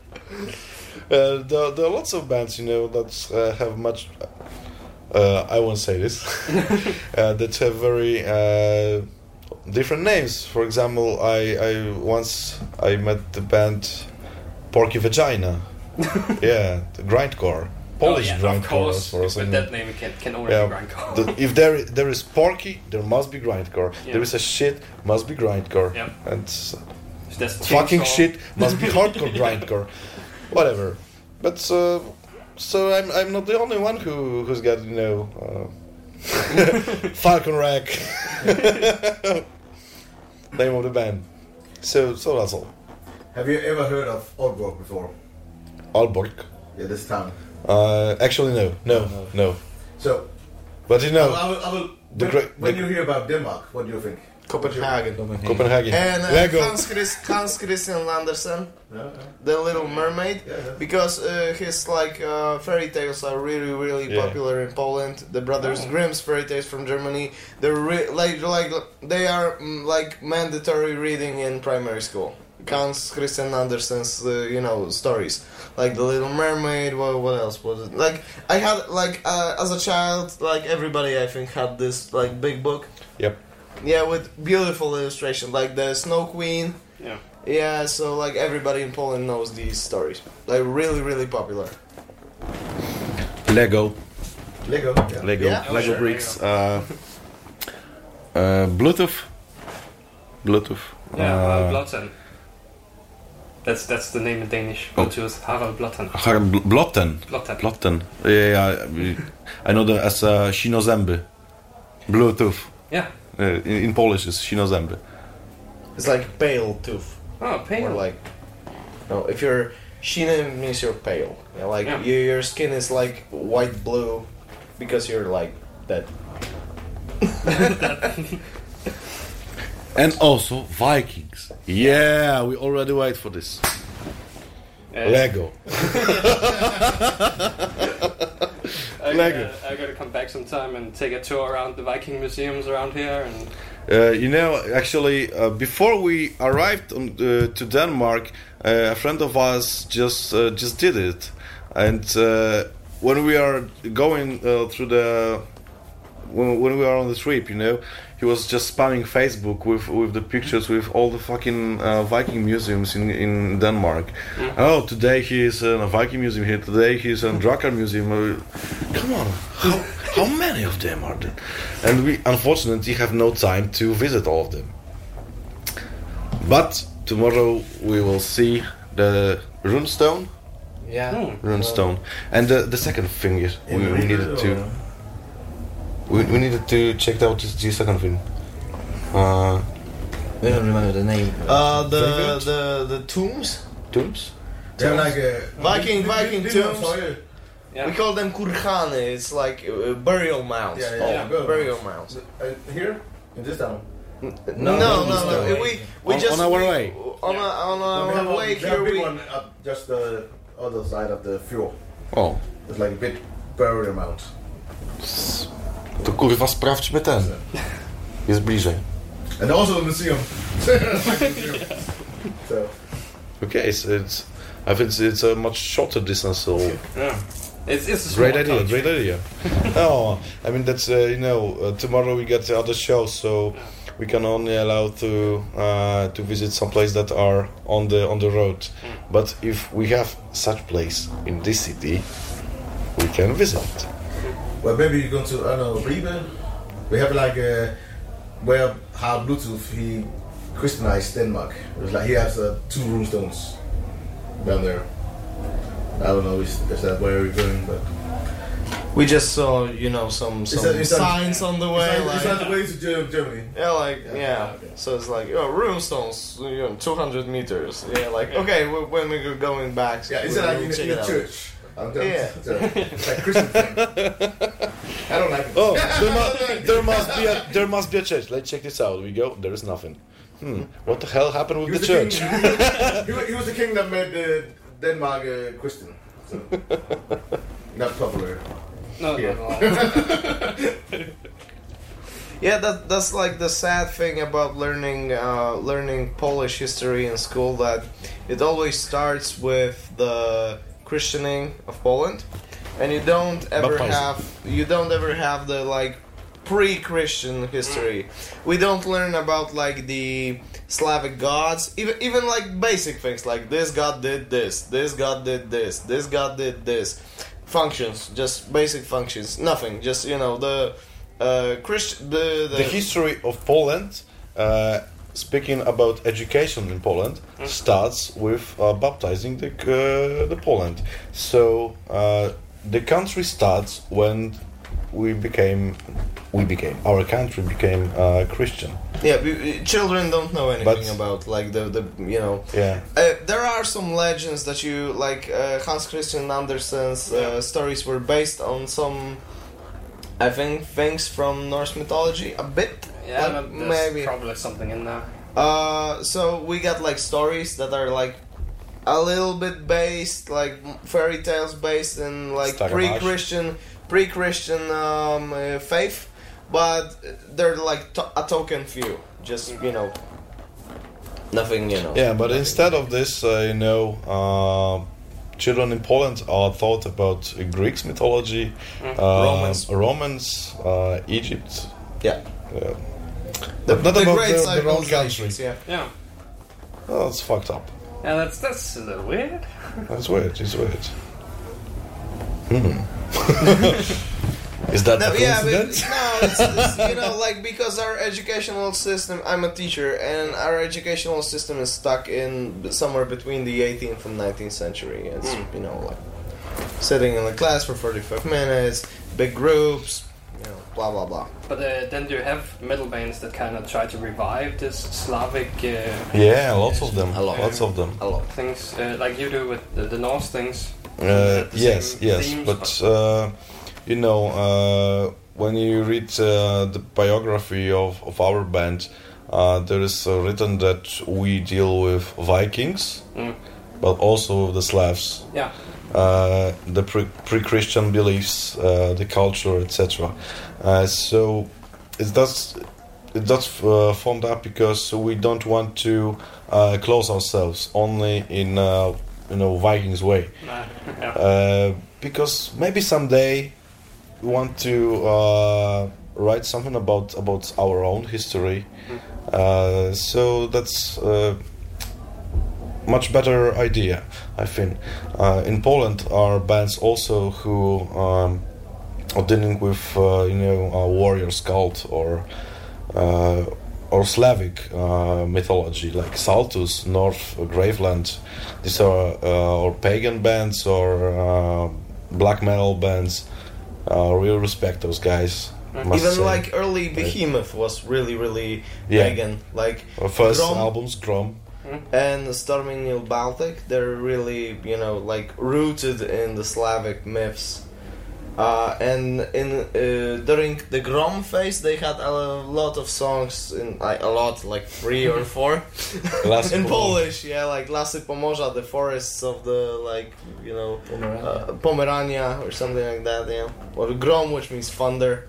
Uh, there, there are lots of bands, you know, that uh, have much. Uh, I won't say this. uh, that have very uh, different names. For example, I, I once I met the band Porky Vagina. yeah, the grindcore, Polish oh, yeah, grindcore. of course. for us, With and- that name, can, can only yeah, be grindcore. the, if there there is Porky, there must be grindcore. Yeah. There is a shit, must be grindcore. Yeah. And s- fucking chainsaw. shit must be hardcore grindcore whatever but uh, so I'm, I'm not the only one who who's got you know uh, Falcon Rack name of the band so so that's all Have you ever heard of Aalborg before? Aalborg Yeah, this town. Uh, actually no no no So, but you know I will, I will, The when, great- when the- you hear about Denmark, what do you think? Copenhagen. Copenhagen And uh, Hans, Chris, Hans Christian Andersen, Yeah, the Little Mermaid, yeah, yeah. because uh, his like uh, fairy tales are really really Yeah. popular in Poland. The Brothers Grimm's fairy tales from Germany. They're re- like like they are mm, like mandatory reading in primary school. Hans Christian Andersen's uh, you know stories like the Little Mermaid. What, what else was it? Like I had like uh, as a child, like everybody I think had this like big book. yep Yeah, with beautiful illustration, like the Snow Queen. Yeah. Yeah, so like everybody in Poland knows these stories. Like really, really popular. Lego Lego. Yeah. Lego Yeah, Lego sure. bricks uh, uh, Bluetooth Bluetooth Yeah, uh, Blotten. That's that's the name in Danish. Oh. Bluetooth Harald Blotten. Harald Bl- Blotten Blotten. Blotten. Yeah, yeah, I know them as uh, Sinozęby. Bluetooth. Yeah. Uh, in, in Polish is Sinozęby. It's like pale tooth, Oh, pale. or like no. If you're Shina means you're pale. Yeah, like Yeah. You, your skin is like white blue because you're like that. And also Vikings. Yeah, we already wait for this. Lego. I Lego. gotta, I gotta come back sometime and take a tour around the Viking museums around here. And Uh, you know, actually, uh, before we arrived on, uh, to Denmark, uh, a friend of us just uh, just did it, and uh, when we are going uh, through the when, when we are on the trip, you know, he was just spamming Facebook with with the pictures with all the fucking uh, Viking museums in in Denmark. Oh, today he is in a Viking museum here. Today he is in Drakkar museum. Uh, come on, how how many of them are there? And we unfortunately have no time to visit all of them. But tomorrow we will see the runestone. Yeah. Runestone. And the, the second thing is we, we needed to we, we needed to check out the, the second thing. Uh, I don't remember the name. Uh, the the the tombs. tombs. They're like a Viking- Viking Did- did- tombs. yeah. We call them kurgane. It's like uh, burial mounds. Yeah, yeah, Oh, yeah. burial mounds. Uh, here in this town. No, no, no. no. no. We we On- just on our way. On, a, on our a, way we have here a big we. one up just the other side of the fjord. Oh, It's like a big burial mound. To kurwa sprawdźmy ten. Jest bliżej. And also the museum. so Okay, so it's I think it's, it's a much shorter distance. So yeah. It's it's a great idea, country. great idea. oh, I mean that's uh, you know uh, tomorrow we get the other shows, so we can only allow to uh, to visit some places that are on the on the road. But if we have such place in this city, we can visit. Well maybe you go to I don't know Ribe. We have like a where how Bluetooth he Christianized Denmark. It was like he has uh, two runestones down there. I don't know if, is that where we're going, but We just saw, you know, some some that- is that- signs on the way. it's like, it's like the way to Ger- Germany. yeah, like Yeah, yeah. okay. So it's like oh, runestones, you know, two hundred meters. Yeah, like okay, when we're going back, Yeah, it's like in, in a church. I'm Yeah. it's a- it's like Christian thing. I don't like it. Oh, there, mu- there must be a there must be a church. Let's check this out. We go. There is nothing. Hmm. What the hell happened with was the the church? king. he, was, he was the king that made uh, Denmark uh, Christian. So, not popular. No, Yeah. no, no. Yeah, that that's like the sad thing about learning uh, learning Polish history in school that it always starts with the christening of Poland, and you don't ever have you don't ever have the like pre-Christian history. We don't learn about like the Slavic gods, even even like basic things like this god did this, this god did this, this god did this. Functions, just basic functions, nothing. Just you know the uh, Christ the the, the history of Poland, uh, speaking about education in Poland, starts with uh, baptizing the uh, the Poland. So uh, the country starts when we became we became our country became uh, Christian. yeah we- children don't know anything But- about like the the you know Yeah. Uh, there are some legends that you like. Uh, Hans Christian Andersen's uh, stories were based on some, I think, things from Norse mythology a bit. Yeah, like, but there's maybe. probably something in there. Uh, so we got like stories that are like a little bit based, like fairy tales based in like pre-Christian, pre-Christian um, uh, faith, but they're like to- a token few. Just you know, nothing. You know. Yeah, but instead of this, uh, you know, uh, children in Poland are taught about uh, Greek mythology, uh, Romans. Romans, uh, Egypt. yeah. Uh, The, But not the about great their- their own country. yeah. Yeah. oh, it's fucked up. Yeah, that's that's a little weird. That's weird. It's weird. Hmm. Is that No, a yeah, but no, it's, it's, you know, like because our educational system. I'm a teacher, and our educational system is stuck in somewhere between the 18th and 19th century. It's you know like sitting in the class for 45 minutes, big groups, you know, blah blah blah. But uh, then you have metal bands that kind of try to revive this Slavic uh, Yeah, lots of them. A lot. Lots of them. A lot. things, uh, like you do with the, the Norse things. Uh, The yes, yes, themes, but uh, you know, uh, when you read uh, the biography of, of our band, uh, there is uh, written that we deal with Vikings, Mm. but also with the Slavs, Yeah. Uh, the pre- pre-Christian beliefs, uh, the culture, etc. Uh, so it does it does uh, formed up because we don't want to uh, close ourselves only in uh, you know Vikings way. Uh, because maybe someday we want to uh, write something about about our own history. Uh, so that's much better idea, I think. Uh, in Poland, are bands also who um, are dealing with uh, you know uh, warrior cult or uh, or Slavic uh, mythology, like Saltus, North Graveland. These are uh, or pagan bands or uh, black metal bands. Uh, real respect those guys. must Even say. like early Behemoth was really really Yeah. pagan. Like Our first Grom- albums, Grom. And Storming New Baltic, they're really, you know, like rooted in the Slavic myths. Uh, and in uh, during the Grom phase, they had a lot of songs in like a lot, like three or four, in Polish. Yeah, like Lasy Pomorza, the forests of the like you know uh, Pomerania or something like that. Yeah, or Grom, which means thunder.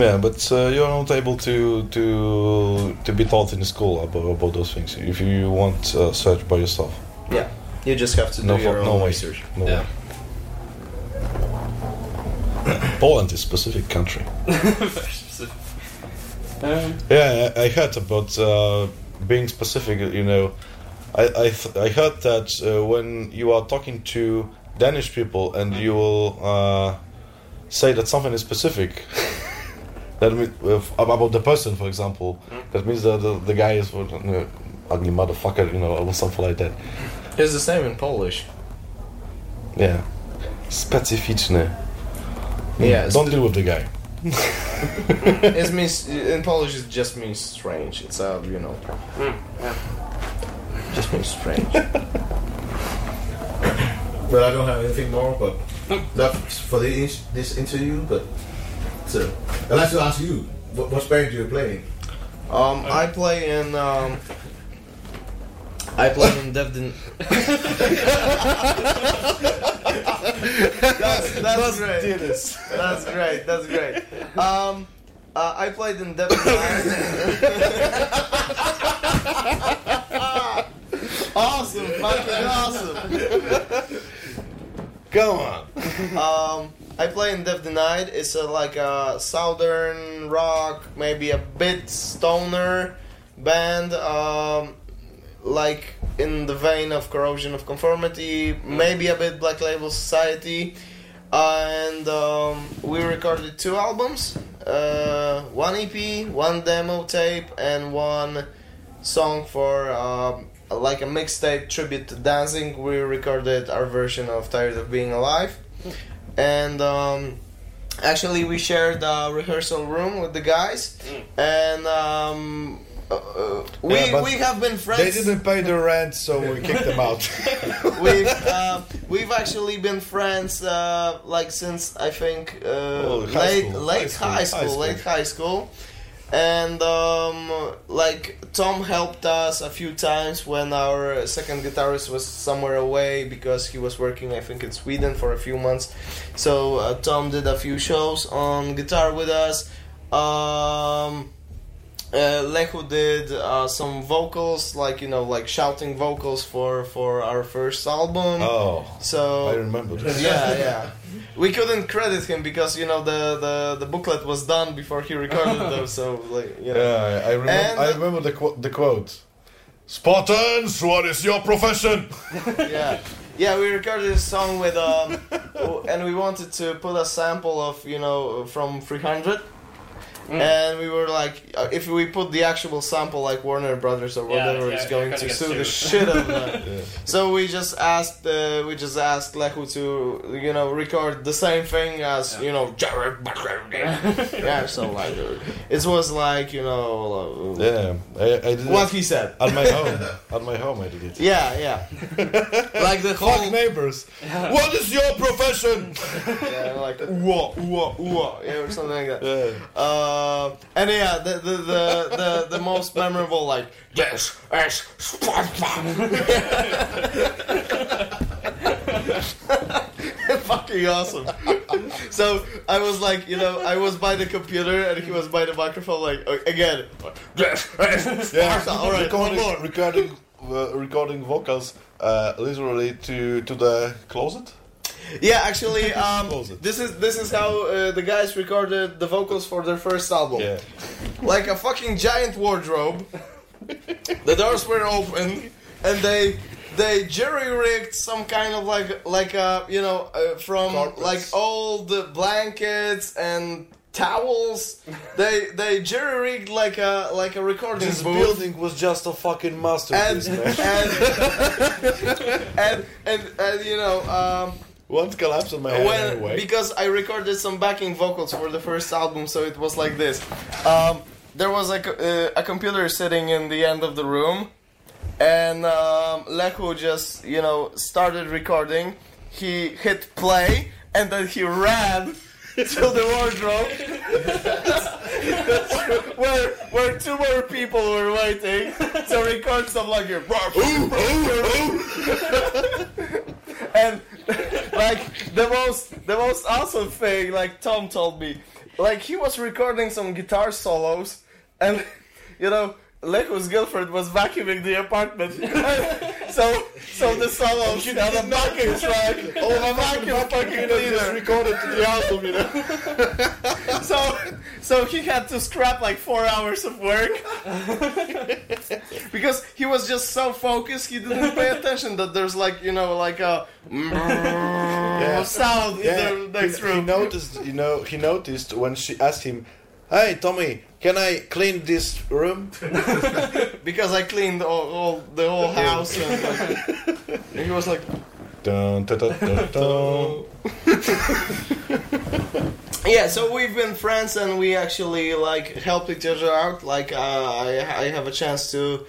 Yeah, but uh, you're not able to to to be taught in school about, about those things. If you want, uh, search by yourself. Yeah, you just have to do No, your own no research. No Yeah. way. Poland is a specific country. Um, Yeah, I heard about uh, being specific. You know, I I, th- I heard that uh, when you are talking to Danish people and you will uh, say that something is specific, that means if, about the person, for example, that means that the, the guy is uh, you know, ugly motherfucker, you know, or something like that. It's the same in Polish. Yeah, specyficzny. Yeah, Don't deal with the guy. it means in Polish it just means strange. It's a you know, mm, yeah. just means strange. Well, I don't have anything more, but not for the this interview. But so, I'd like to ask you, what, what band do you play in? Um, I play in. Um, I play in Death Denied. that's that's great. That's great. That's great. Um, uh, I played in Death Denied. awesome, fucking awesome. Go on. Um, I play in Death Denied. It's a, like a southern rock, maybe a bit stoner band. Um, like in the vein of Corrosion of Conformity, maybe a bit Black Label Society. And um, we recorded two albums, uh, one EP, one demo tape, and one song for um, like a mixtape tribute to Danzig. We recorded our version of Tired of Being Alive, and um, actually we shared the rehearsal room with the guys, and um, uh, uh, we Yeah, we have been friends. They didn't pay the rent, so we kicked them out. we've uh, we've actually been friends uh, like since I think uh, Oh, high late school, late high high school, school, high late high school, and um, like Tom helped us a few times when our second guitarist was somewhere away because he was working I think in Sweden for a few months. So uh, Tom did a few shows on guitar with us. Um, uh, Lechu did uh, some vocals, like you know, like shouting vocals for for our first album. oh, so I remember this. yeah, yeah. We couldn't credit him because you know the the, the booklet was done before he recorded them. So like you know. Yeah, I remember. And- I remember the qu- the quote. Spartans, what is your profession? yeah yeah we recorded a song with um and we wanted to put a sample of you know from 300 and we were like uh, if we put the actual sample like warner brothers or whatever yeah, is going gonna to sue the shit out of them so we just asked uh, we just asked Lechu to you know record the same thing as you know Jared yeah so like uh, it was like you know uh, Yeah, I, I did what it he said at my home. At my home, I did it. yeah yeah like the whole Fuck neighbors. What is your profession? Yeah, like ooh ooh ooh yeah, or something like that. Yeah. Uh, and yeah, the the, the the the most memorable like yes yes fucking awesome. so I was like, you know, I was by the computer and he was by the microphone, like again. Yes, yes, Yeah, all right, recording, recording, uh, recording vocals, uh, literally to to the closet. Yeah, actually, um, this is this is how uh, the guys recorded the vocals for their first album. Yeah, like a fucking giant wardrobe. the doors were open, and they they jerry rigged some kind of like like a you know uh, from Carpets. like old blankets and towels. they they jerry rigged like a like a recording this booth. building was just a fucking and masterpiece, man. and, and and and you know um, One collapsed on my head when anyway. because I recorded some backing vocals for the first album, so it was like this. Um, there was a, uh, a computer sitting in the end of the room, and um, Lechu just you know started recording. He hit play, and then he ran. to the wardrobe where where two more people were waiting to record some like a and like the most the most awesome thing like tom told me like he was recording some guitar solos and you know Lechu's girlfriend was vacuuming the apartment. so so the solos on a backing track. Oh, a vacuum fucking cleaner. recorded to the album, you know. So so he had to scrap like four hours of work. because he was just so focused he didn't pay attention that there's like, you know, like a sound in the next he, he room. noticed, you know, he noticed when she asked him, "Hey, Tommy, can I clean this room?" because I cleaned all, all the whole house and, like, and he was like dun, dun, dun, dun, dun. Yeah, so we've been friends and we actually like helped each other out. Like uh, I, I have a chance to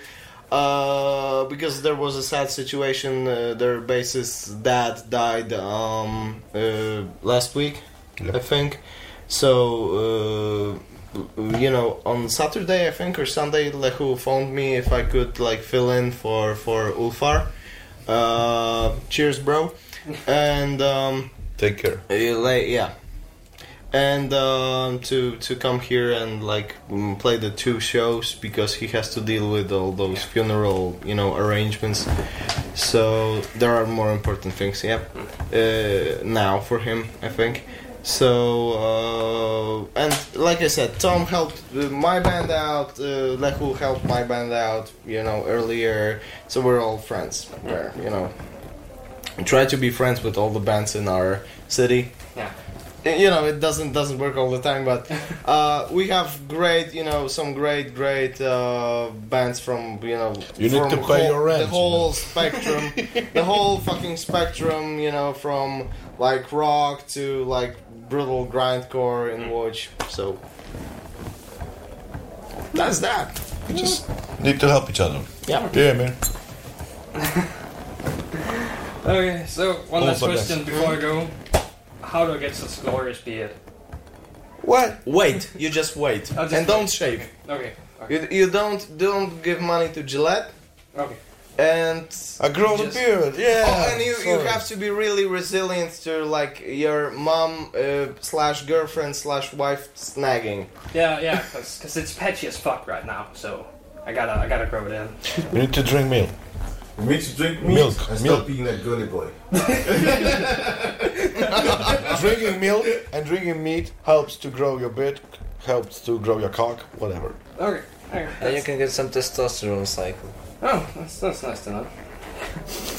Uh, because there was a sad situation. Uh, their bassist dad died um, uh, last week, I think. So, uh, you know, on Saturday, I think, or Sunday, Lechu phoned me if I could like fill in for for Ulfar. Uh, cheers, bro. And um, Take care. uh, like yeah, and um, to to come here and like mm, play the two shows because he has to deal with all those funeral you know arrangements. So there are more important things. Yeah, uh, now for him, I think. So uh, and like I said, Tom helped uh, my band out. Uh, Lechu helped my band out. You know earlier, so we're all friends. There, you know. Try to be friends with all the bands in our city Yeah. you know it doesn't doesn't work all the time but uh, we have great you know some great great uh, bands from you know You need to pay whole- your rent, the you whole know. spectrum the whole fucking spectrum you know from like rock to like brutal grindcore in mm. Watch so. That's that. We just mm. need to help each other. yeah. Yeah, man. Okay, so one last question before I go. How do I get such glorious beard? what? Wait you just wait. I'll just and don't shave. Okay, okay, you, you don't don't give money to Gillette? Okay. And I grow the Just- beard. Yeah. Oh, and you, you have to be really resilient to like your mom uh, slash girlfriend slash wife snagging. Yeah, yeah, because it's patchy as fuck right now, so I gotta I gotta grow it in. You need to drink milk. It makes you drink meat Milk, and milk. stop being that girly boy. drinking milk and drinking meat helps to grow your beard, helps to grow your cock, whatever. Okay, okay. And you can get some testosterone cycle. Oh, that's, that's nice to know.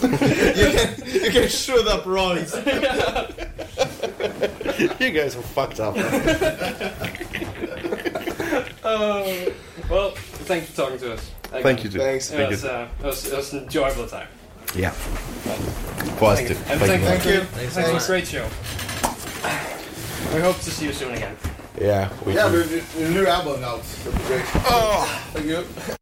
You can you can shoot up roids. you guys are fucked up. Uh, well, thanks for talking to us. Again. Thank you, too. Thanks. It was, uh, it was, it was an enjoyable time. Yeah. Thank Positive. you. And Thank thank, you. thank you. Thanks. Thanks for a great show. We hope to see you soon again. Yeah. We Yeah, do. the, the new album out. That'd be great. Thank you.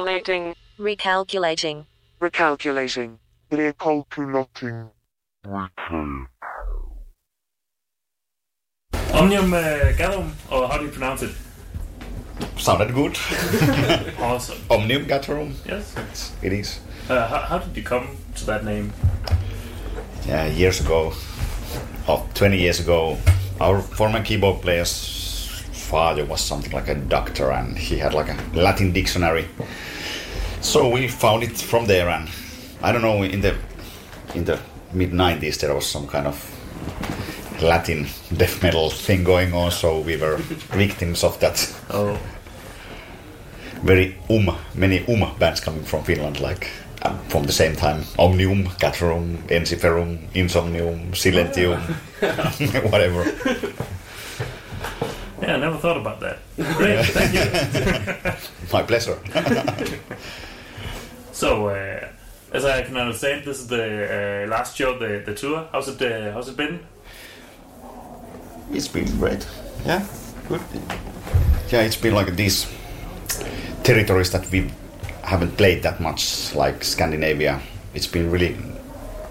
Recalculating. Recalculating. Recalculating. Recalculating. Omnium uh, Gathrum, or how do you pronounce it? Sounded good. Awesome. Omnium Gatherum. Yes. It is. Uh, how, how did you come to that name? Yeah, years ago, oh, 20 years ago, our former keyboard player's father was something like a doctor and he had like a Latin dictionary. So we found it from there and I don't know, in the in the mid 90s there was some kind of Latin death metal thing going on, so we were victims of that. Oh. Very um, many um bands coming from Finland, like um, from the same time. Omnium, Gatherum, Ensiferum, Insomnium, Silentium, whatever. Yeah, I never thought about that. Great, thank you. My pleasure. so, uh, as I can understand, this is the uh, last show of the, the tour. How's it? Uh, how's it been? It's been great. Yeah, good. Yeah, it's been like these territories that we haven't played that much, like Scandinavia. It's been really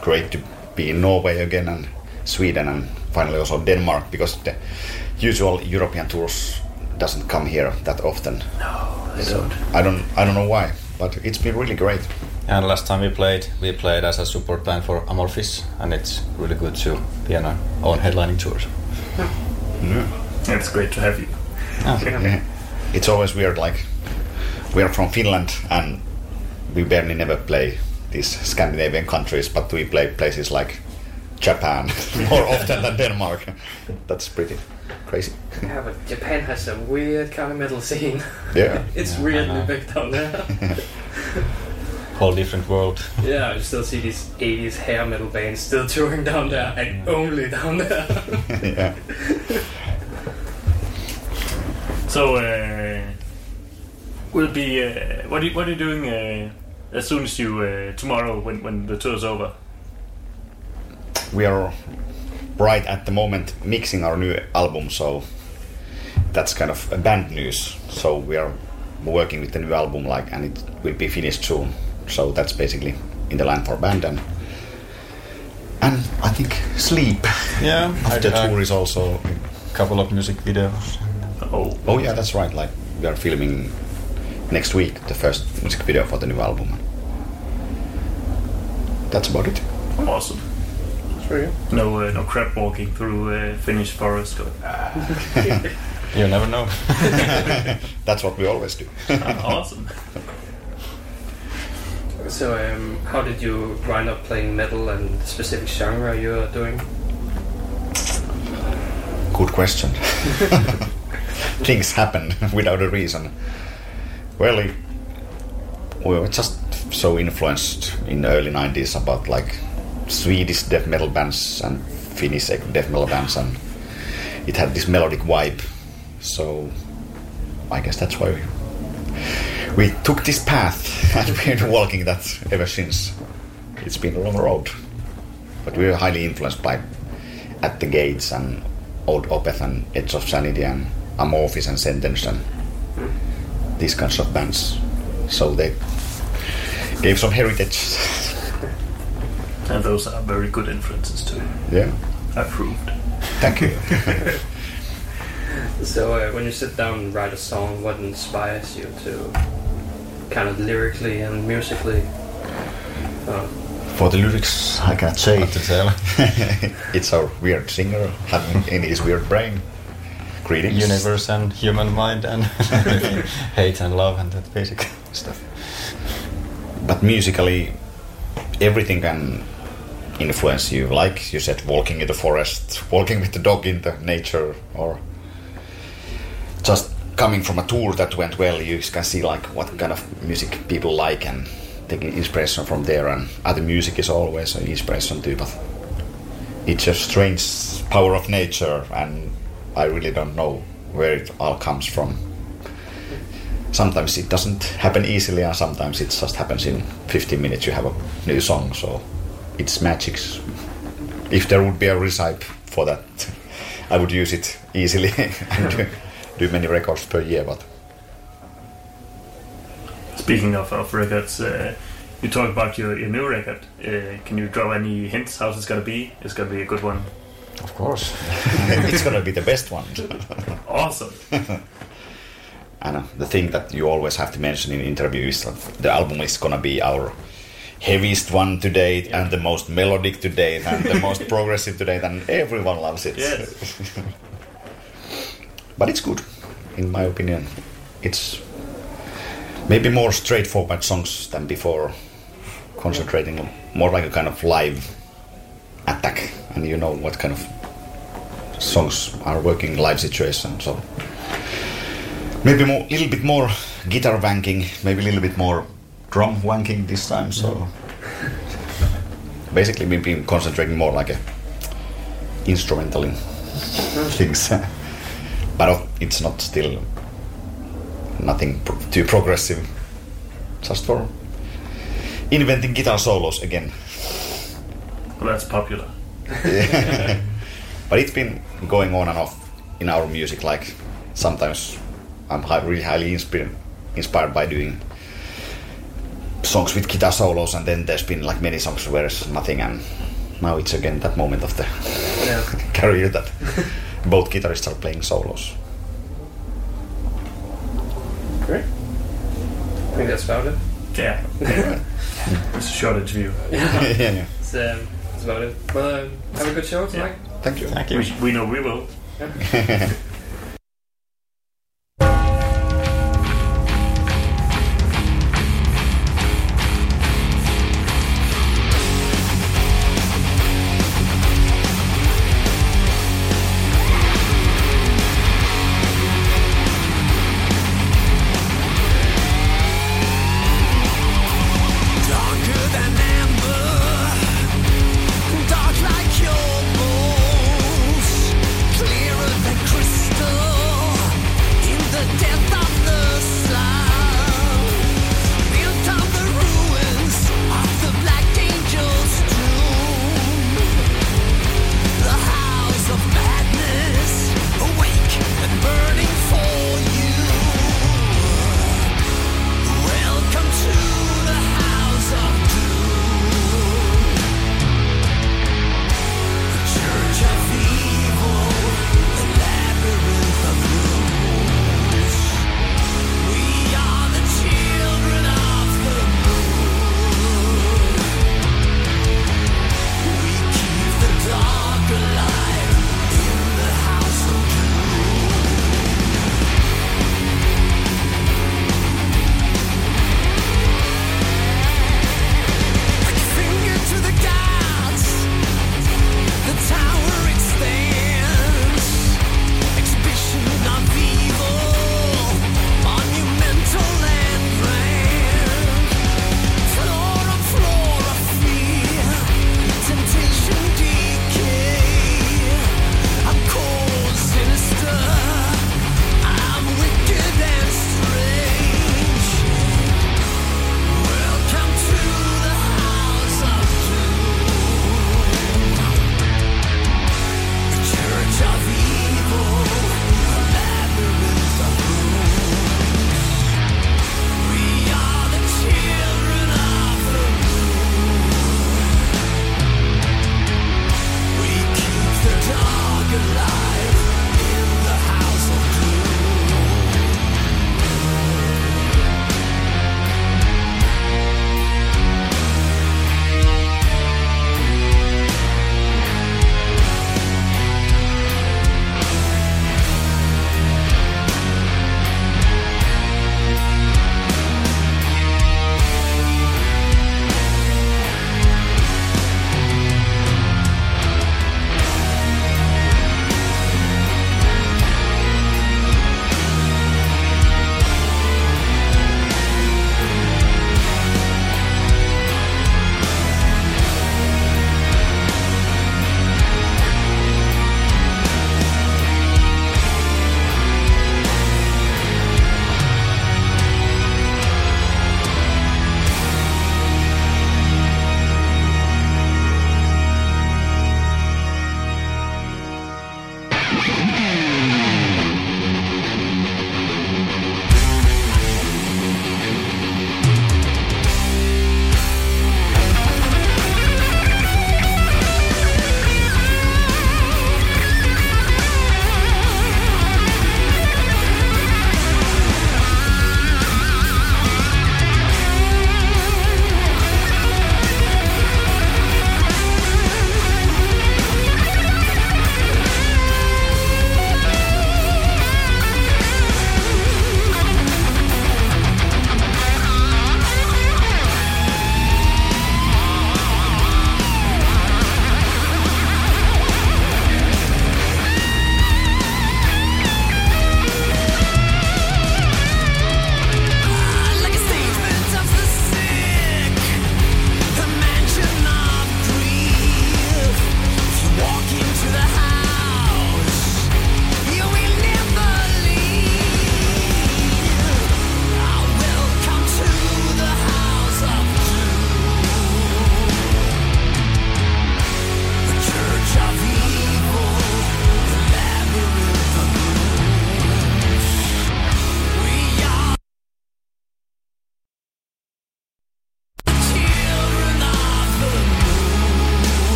great to be in Norway again and Sweden and finally also Denmark because the usual European tours doesn't come here that often. No, they So don't. I don't I don't know why, but it's been really great. And last time we played, we played as a support band for Amorphis, and it's really good to be on our own headlining tours. yeah It's great to have you. Ah. Yeah. It's always weird, like we are from Finland and we barely never play these Scandinavian countries, but we play places like Japan more often than Denmark. That's pretty crazy. Yeah, but Japan has a weird kind of metal scene. Yeah. it's Yeah, I weirdly know. big down there. Whole different world. yeah, you still see these 80s hair metal bands still touring down there and only down there. yeah. So, uh, will be uh, what are you, what are you doing uh, as soon as you uh, tomorrow when when the tour's over? We are right at the moment mixing our new album, so that's kind of a band news. So we are working with the new album, like, and it will be finished soon. So that's basically in the line for band and and I think sleep. Yeah, After I- I- tour is also a couple of music videos. Oh, oh yeah, that's right. Like we are filming next week the first music video for the new album. That's about it. Awesome. No, uh, no crab walking through uh, Finnish forest. Going, You never know. That's what we always do. ah, awesome. so, um, how did you wind up playing metal and the specific genre you're doing? Good question. Things happen without a reason. Well, it- we were just so influenced in the early 90s about like Swedish death metal bands and Finnish death metal bands, and it had this melodic vibe. So I guess that's why we, we took this path and we've been walking that ever since. It's been a long road, but we were highly influenced by At the Gates and Old Opeth and Edge of Sanity and Amorphis and Sentenced and these kinds of bands. So they gave some heritage. And those are very good influences too. Yeah. Approved. Thank you. So, uh, when you sit down and write a song, what inspires you to kind of lyrically and musically? Uh, For the lyrics, I can't say. What to tell? it's our weird singer having in his weird brain. Greetings. Universe and human mind and hate and love and that basic stuff. But musically, everything can influence you. Like you said, walking in the forest, walking with the dog in the nature, or just coming from a tour that went well. You can see like what kind of music people like and taking inspiration from there. And other music is always an inspiration too. But it's a strange power of nature, and I really don't know where it all comes from sometimes it doesn't happen easily and sometimes it just happens in 15 minutes you have a new song so it's magic if there would be a recipe for that i would use it easily and do, do many records per year but Speaking of, of records, uh, you talk about your, your new record. Uh, can you draw any hints how it's gonna be? It's gonna be a good one. Of course. it's gonna be the best one. Awesome. And. The thing that you always have to mention in interviews that the album is gonna be our heaviest one to date and the most melodic to date and the most progressive to date and everyone loves it. Yes. but it's good, in my opinion. It's maybe more straightforward songs than before, concentrating more like a kind of live attack, and you know what kind of songs are working live situation. So maybe a little bit more guitar wanking, maybe a little bit more drum wanking this time. So basically, we've been concentrating more like a instrumental in things, but uh, it's not still nothing pro- too progressive. Just for inventing guitar solos again. Well, that's popular. But it's been going on and off in our music. Like sometimes I'm hi- really highly inspired inspired by doing songs with guitar solos, and then there's been like many songs where it's nothing, and now it's again that moment of the Yeah. career that both guitarists are playing solos. Great. I think that's about it. Yeah. it's a short interview. Yeah. Yeah, yeah. It's, um, that's about it. Well, um, have a good show tonight. Thank you. Thank you. We, we know we will. Darker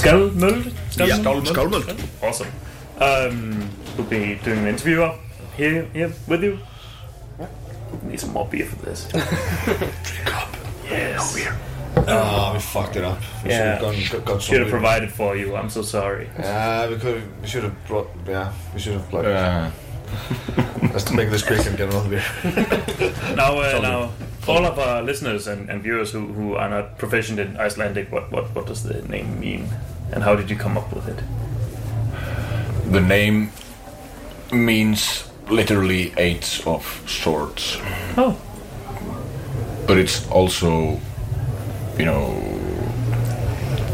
Skálmöld? Yeah, Skálmöld. Awesome. Um, we'll be doing an interview up here, here with you. Need some more beer for this. Drink up. Yes. beer. Oh, we fucked it up. We yeah. should have gone, got some Should have provided for you. I'm so sorry. Yeah, we could. We should have brought. Yeah, we should have. Like, Yeah. Let's make this quick and get another beer. Now, uh, now, all of our listeners and, and viewers who, who are not proficient in Icelandic, what, what what does the name mean, and how did you come up with it? The name means literally eight of swords. Oh. But it's also, you know,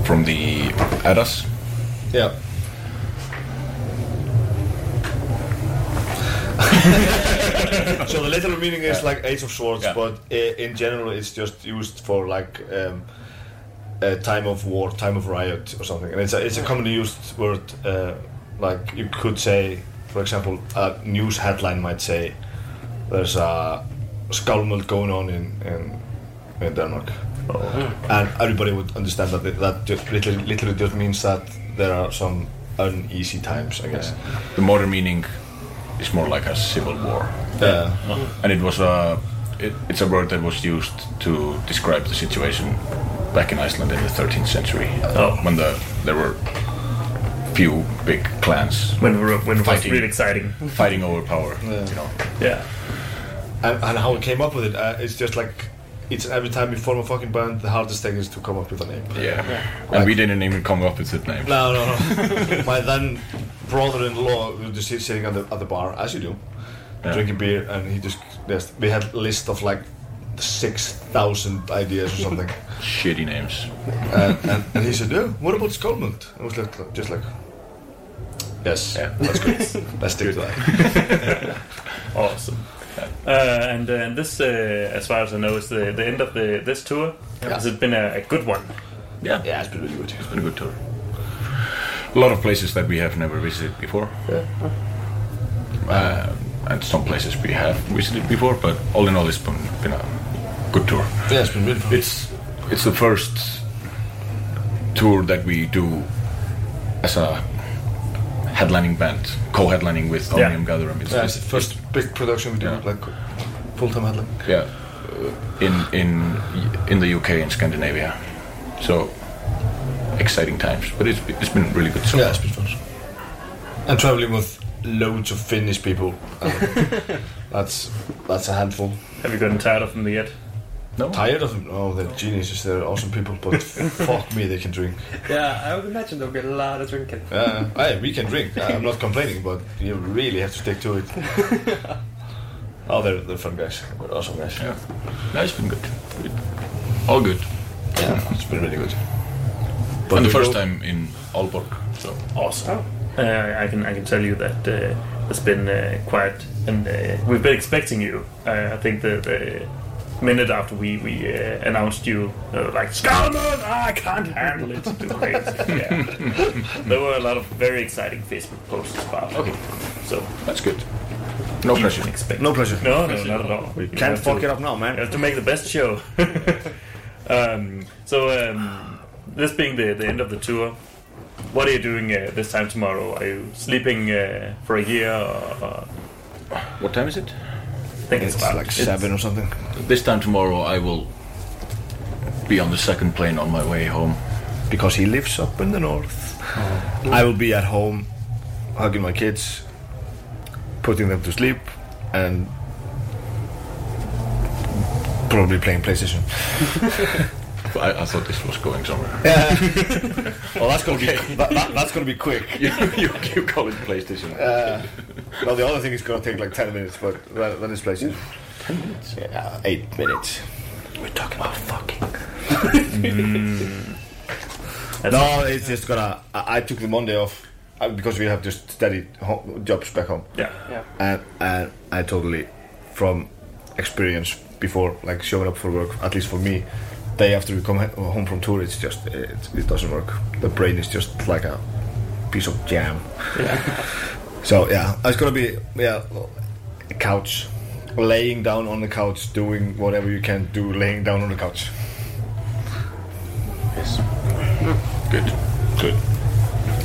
from the Eddas. Yeah. so the literal meaning is like Ace of Swords, but uh, in general it's just used for like um, a time of war, time of riot or something. And it's a, it's a commonly used word. Uh, like you could say, for example, a news headline might say, "There's a skálmöld going on in in, in Denmark," and everybody would understand that it- that just literally, literally just means that there are some uneasy times, I guess. The modern meaning is more like a civil war. Yeah. And it was a, it, it's a word that was used to describe the situation back in Iceland in the 13th century. Oh. When the there were few big clans. When we were, when it was fighting, really exciting. Fighting over power. Yeah. You know. Yeah. And, and how we came up with it, uh, it's just like it's every time we form a fucking band, the hardest thing is to come up with a name. Yeah. And we didn't even come up with that name. No, no, no. My then brother-in-law was just sitting at the, at the bar, as you do, Yeah. drinking beer, and he just yes, we had a list of like six thousand ideas or something. Shitty names. and, and, and he said, "Yeah, what about Skálmöld?" I was like, just like, yes, that's good. Let's stick to that. awesome. Uh, and, uh, and this, uh, as far as I know, is the, the end of the this tour. Has it been a, a good one? Yeah. Yeah, it's been really good. It's been a good tour. A lot of places that we have never visited before. Uh, and some places we have visited before, but all in all, it's been, been a good tour. Yeah, it's been really fun. It's it's the first tour that we do as a headlining band, co-headlining with Yeah. Omnium Gatherum. It's, Yeah, it's the first big production we do, Yeah. like full-time headlining. yeah, uh, in in in the UK and Scandinavia. So exciting times, but it's it's been really good. So Yeah, it's been fun. And traveling with loads of Finnish people. uh, that's that's a handful. Have you gotten tired of them yet? No. Tired of them? Oh, they're geniuses. They're awesome people, but fuck me, they can drink. Yeah, I would imagine there'll be a lot of drinking. Uh, hey, we can drink. I'm not complaining, but you really have to stick to it. oh, they're, they're fun guys. They're awesome guys. Yeah, no, it's been good. Good. All good. Yeah, it's been really good. and the first go- time in Aalborg, so Awesome. Uh, I can I can tell you that uh, it's been uh, quiet, and uh, we've been expecting you. Uh, I think the, the minute after we we uh, announced you, uh, like Skálmöld, I can't handle it. Too crazy. yeah. there were a lot of very exciting Facebook posts about. it. Okay. so that's good. No you pressure. expect. No pressure. No, no, not at all. We can't fuck to- it up now, man. You have to make the best show. um, so, um, this being the, the end of the tour, what are you doing uh, this time tomorrow? Are you sleeping uh, for a year? Or, or What time is it? I think it's, It's about like seven or something. This time tomorrow, I will be on the second plane on my way home. Because he lives up in the north. I will be at home, hugging my kids, putting them to sleep, and probably playing PlayStation. I, I thought this was going somewhere. well, that's gonna be that, that, that's gonna be quick. you, you, you call it PlayStation. Uh, no, the other thing is gonna take like ten minutes, but that, it's PlayStation. Ten minutes? Yeah, eight minutes. We're talking about fucking. no, it's just gonna. I, I took the Monday off uh, because we have just steady ho- jobs back home. Yeah. Yeah. And and I totally, from experience before, like showing up for work, at least for me, day after we come home from tour, it's just it, it doesn't work. The brain is just like a piece of jam. So yeah, it's gonna be yeah, a couch, laying down on the couch, doing whatever you can do, laying down on the couch. Yes. Good. Good.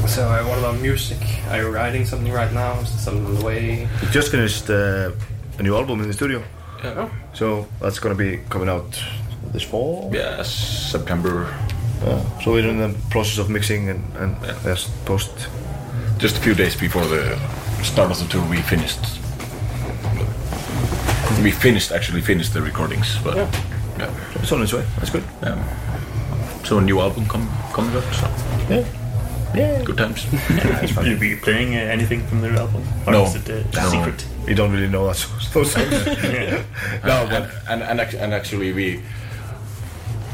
So, uh, what about music? Are you writing something right now? Is there something on the way? We just finished uh, a new album in the studio. Yeah. So that's gonna be coming out this fall. Yeah, September. Yeah. So we're in the process of mixing and, and yes, post. Just a few days before the start of the tour, we finished. We finished actually finished the recordings, but Yeah. yeah. It's on its way. That's good. Yeah. So a new album com- coming up. So Yeah. Yeah. good times. Will you be playing uh, anything from the album? Or No. is it uh, No. secret? We don't really know that those songs. Yeah. no, but and and, and actually we,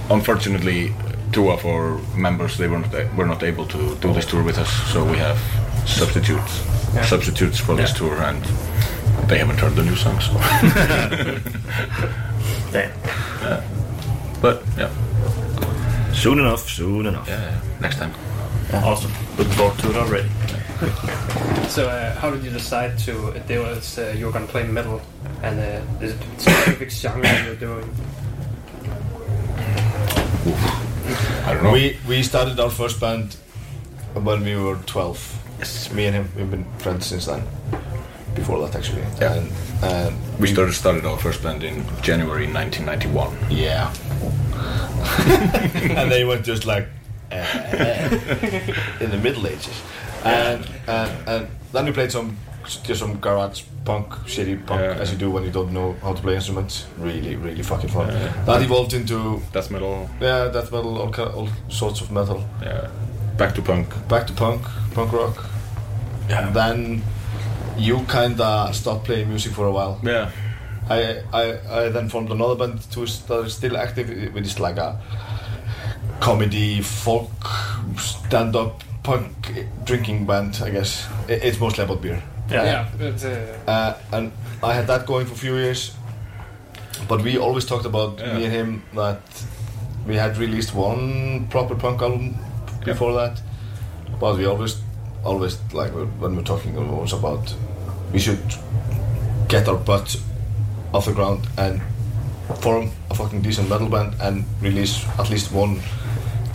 unfortunately, two of our members they were not were not able to do this tour with us, so we have substitutes Yeah. substitutes for this tour, and they haven't heard the new songs. So. Damn. Yeah. But yeah, Soon enough. Soon enough. yeah, next time. Awesome. Looking forward to it already. So, uh, how did you decide to? There was uh, you were gonna play metal, and uh, is it a specific genre you're doing? I don't know. We we started our first band when we were 12. Yes. Me and him, we've been friends since then. Before that, actually. Yeah. And, and we started started our first band in January 1991. Yeah. and they were just like uh, in the Middle Ages, and and, and then we played some just some garage punk, shitty punk, Yeah. as you do when you don't know how to play instruments. Really, really fucking fun. That evolved into Death metal. yeah, death metal, all, all sorts of metal. Yeah. Back to punk. Back to punk, punk rock. Yeah. Then you kinda stopped playing music for a while. Yeah. I, I, I then formed another band to that is still active, which is like a comedy, folk, stand-up, punk drinking band. I guess it's mostly about beer. Yeah, it's, uh, Uh, and I had that going for a few years, but we always talked about me and him that we had released one proper punk album before that, but we always, always like when we we're talking, it was about we should get our butts off the ground and form a fucking decent metal band and release at least one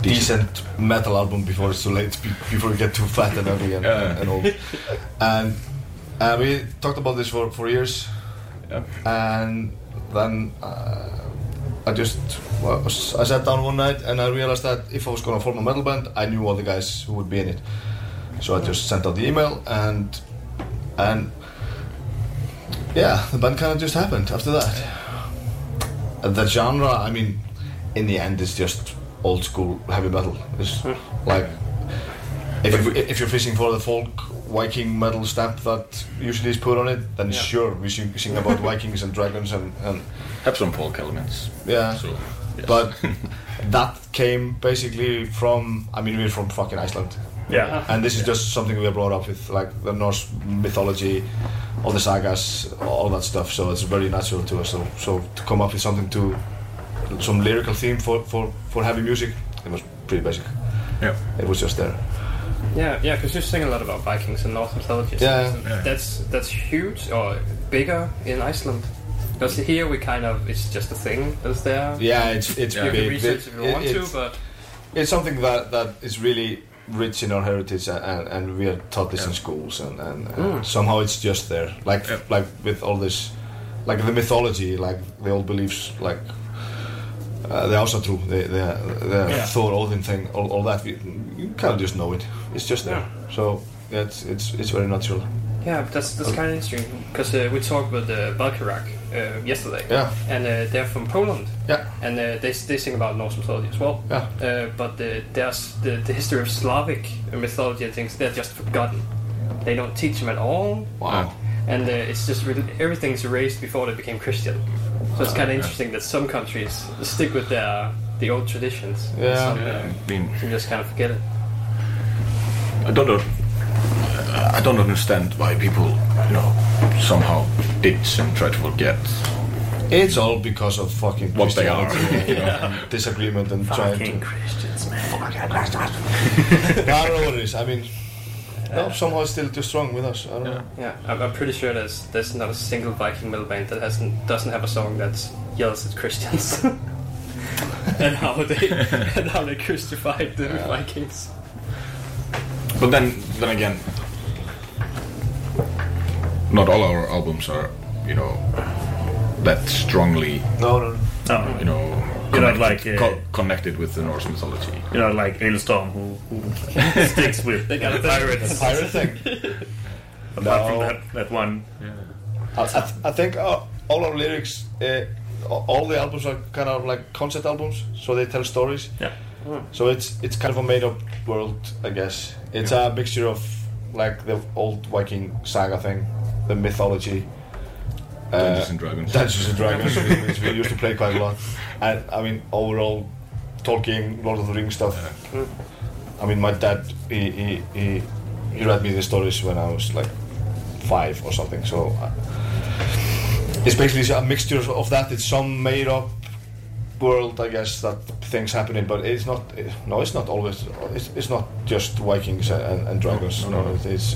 decent, metal album before it's too late, before we get too fat and ugly and, Yeah. and old. And uh, we talked about this for, for years. And then uh, I just well, I sat down one night and I realized that if I was going to form a metal band, I knew all the guys who would be in it. So I just sent out the email and and yeah, the band kind of just happened after that. The genre, I mean, in the end, it's just old school heavy metal. It's like if you, if you're fishing for the folk Viking metal stamp that usually is put on it, then Yeah. sure we sing, sing about Vikings and dragons and, and Have some folk elements. yeah. So, yes. But that came basically from I mean we're from fucking Iceland. Yeah. And this is just something we were brought up with, like the Norse mythology, all the sagas, all that stuff. So it's very natural to us. So, so to come up with something to some lyrical theme for, for, for heavy music, it was pretty basic. Yeah. It was just there. Yeah, yeah, because you sing a lot about Vikings and Norse mythology. Yeah. that's- Yeah. that's that's huge or bigger in Iceland. Because here we kind of it's just a thing that's there. Yeah, it's it's you big. can research if you It- want to, but it's something that, that is really rich in our heritage and, and, and we are taught this in schools and, and, and Mm. somehow it's just there like like with all this like the mythology like the old beliefs like uh, the also true the, the, the Yeah. Thor Odin thing all, all that we, you kind of just know it it's just there so yeah, it's, it's it's very natural yeah, that's that's kind of interesting because uh, we talked with uh, Valkenrag uh, yesterday. Yeah. and uh, they're from Poland. Yeah. and uh, they they sing about Norse mythology as well. Yeah. uh, but the, there's the, the history of Slavic mythology and things they're just forgotten. They don't teach them at all. Wow. and uh, it's just really, everything's erased before they became Christian. So it's kind of interesting that some countries stick with their the old traditions. and Yeah. some, Yeah, I mean, some just kind of forget it. I don't know. I don't understand why people, you know, somehow ditch and try to forget. it's all because of fucking What they are. Christianity, you know, Yeah. and disagreement and trying Fucking to Christians, man. I don't know what it is I mean no, somehow it's still too strong with us I don't know Yeah, I'm, I'm pretty sure there's there's not a single Viking metal band that hasn't doesn't have a song that yells at Christians and how they and how they crucified the Vikings. But then, then again, not all our albums are, you know, that strongly, No, no. No. you know, You're not like, uh, co- connected with the Norse mythology. You know, like Alestorm, who, who sticks with the pirates. The pirate thing. Apart from that, that one. I, I, th- I think uh, all our lyrics, uh, all the albums are kind of like concept albums, so they tell stories. Yeah. So it's it's kind of a made up world, I guess. It's a mixture of like the old Viking saga thing, the mythology. uh, Dungeons and Dragons. Dungeons and Dragons, which we used to play quite a lot. And I mean, overall, Tolkien, Lord of the Rings stuff. I mean, my dad, he, he, he, he read me the stories when I was like five or something. So uh, it's basically a mixture of that. It's some made up world, I guess, that things happening. but it's not. It, no, it's not always. It's, it's not just Vikings and, and dragons. No, it is.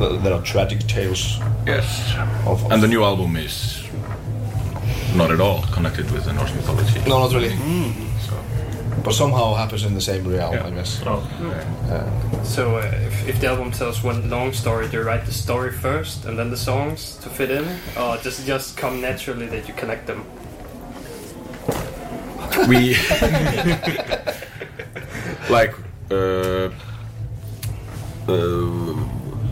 Uh, there are tragic tales. Yes. Of, of And the new album is not at all connected with the Norse mythology. No, not really. So, But somehow happens in the same realm, I guess. Oh. Uh, So uh, if, if the album tells one long story, do you write the story first and then the songs to fit in, or does it just come naturally that you connect them? We like uh, uh,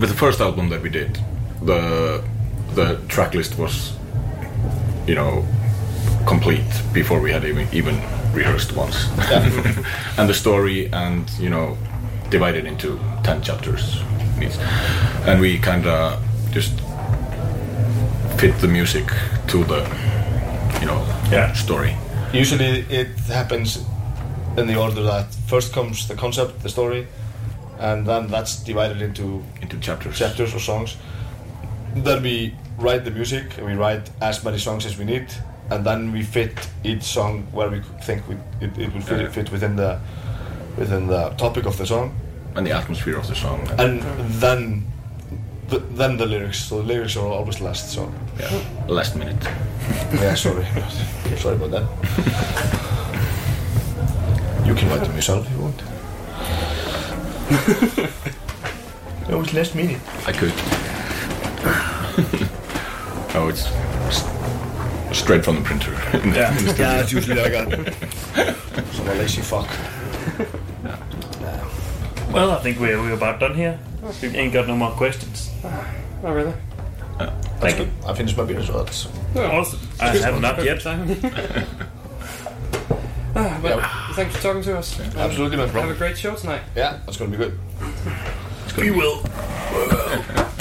with the first album that we did the the track list was you know complete before we had even, even rehearsed once. And the story and you know divided into 10 chapters. And we kind of just fit the music to the you know Yeah. story usually it happens in the order that first comes the concept, the story, and then that's divided into into chapters, chapters or songs. Then we write the music, and we write as many songs as we need, and then we fit each song where we think we, it, it will fit, Yeah. fit within the within the topic of the song, and the atmosphere of the song and then the, then the lyrics. So the lyrics are always last. So yeah, last minute. yeah, sorry, sorry about that. You can write them yourself if you want. it was last minute. I could. oh, it's s- straight from the printer. Yeah. In the. Yeah, it's usually like that. So I'm a lazy fuck. Well, I think we're, we're about done here. We ain't got no more questions. Not really. Thank you. I finished my beer, as so that's. Awesome. I have not yet. Ah, but thanks for talking to us. and Absolutely, no problem. Have a great show tonight. Yeah, that's gonna be good. We will.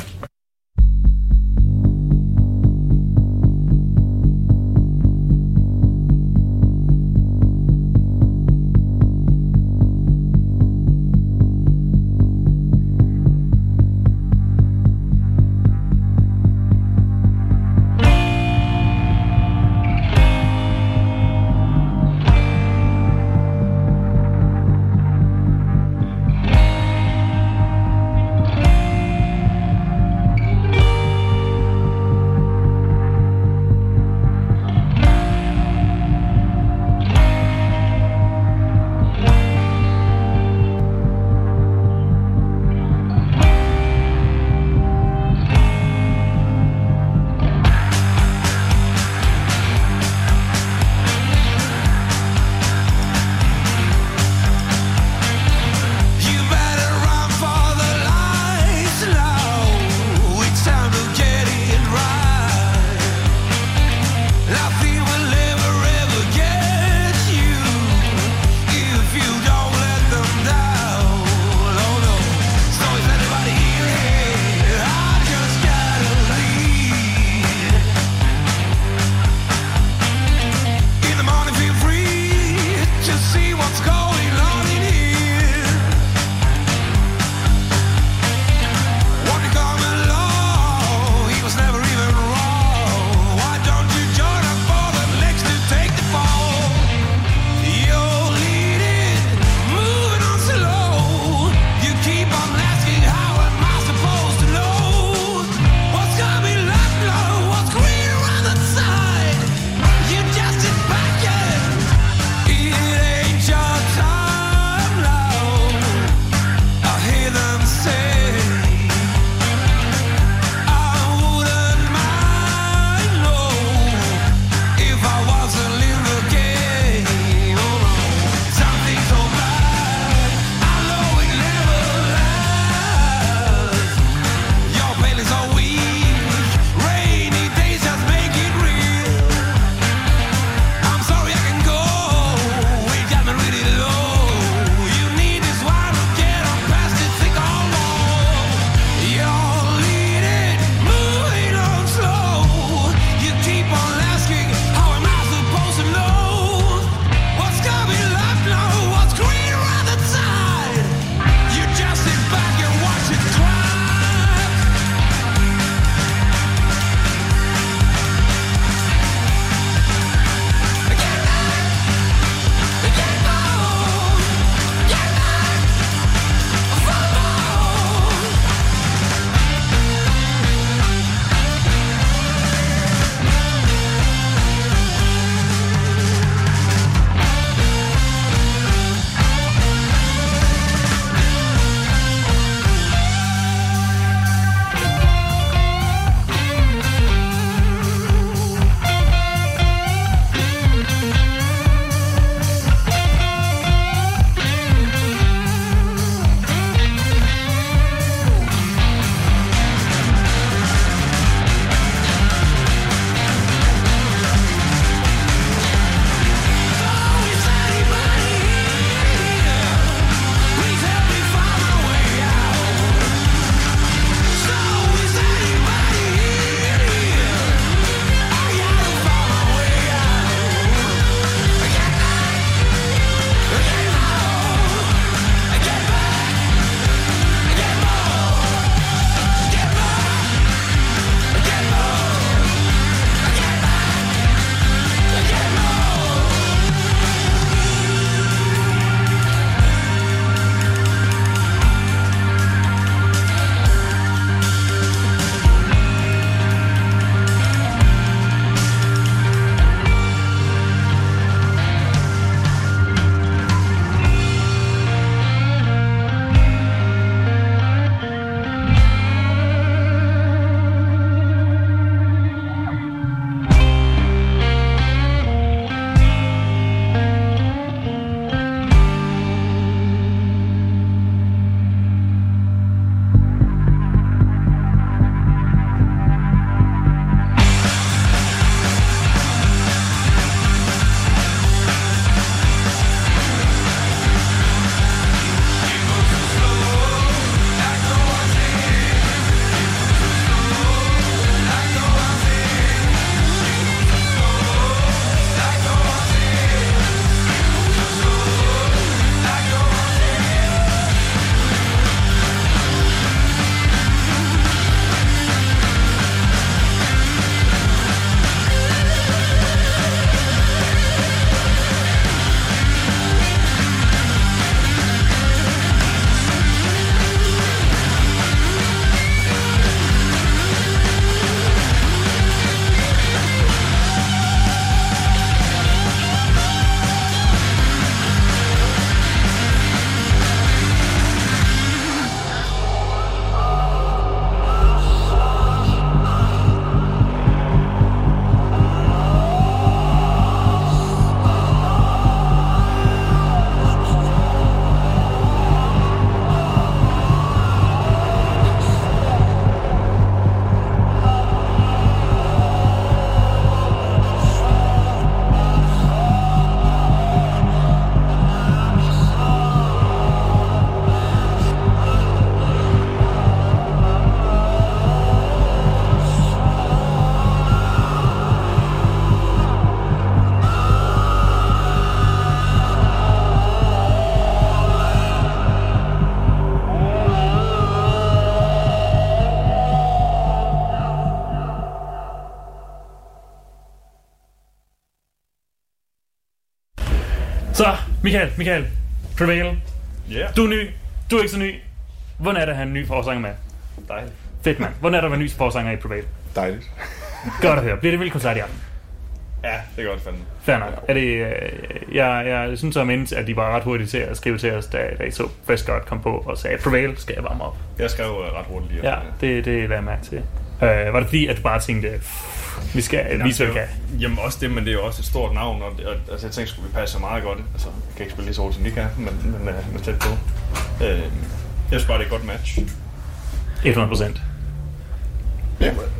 Michael, Michael, Prevail. Yeah. Du er ny, du er ikke så ny. Hvordan er det at have en ny forsanger med? Dejligt. Fedt, mand. Hvordan er det at være ny forsanger i Prevail? Dejligt. Godt at høre. Bliver det vildt koncert i aften? Ja, det er godt fandme. Fair nok. Er det, øh, jeg, jeg synes så mindst, at de var ret hurtige til at skrive til os, da, da I så Fresh God kom på og sagde, Prevail skal jeg varme op. Jeg skrev øh, ret hurtigt lige. Ja, det, det lader jeg mærke til. Øh, var det fordi, at du bare tænkte, "Pff, vi skal vise, hvad vi kan? Jamen også det, men det er jo også et stort navn, og, og altså, jeg tænkte, skulle vi passe meget godt. Altså, jeg kan ikke spille lige så hurtigt, som de kan, men, men, øh, men tæt på. Øh, jeg synes bare, det er et godt match. 100 procent.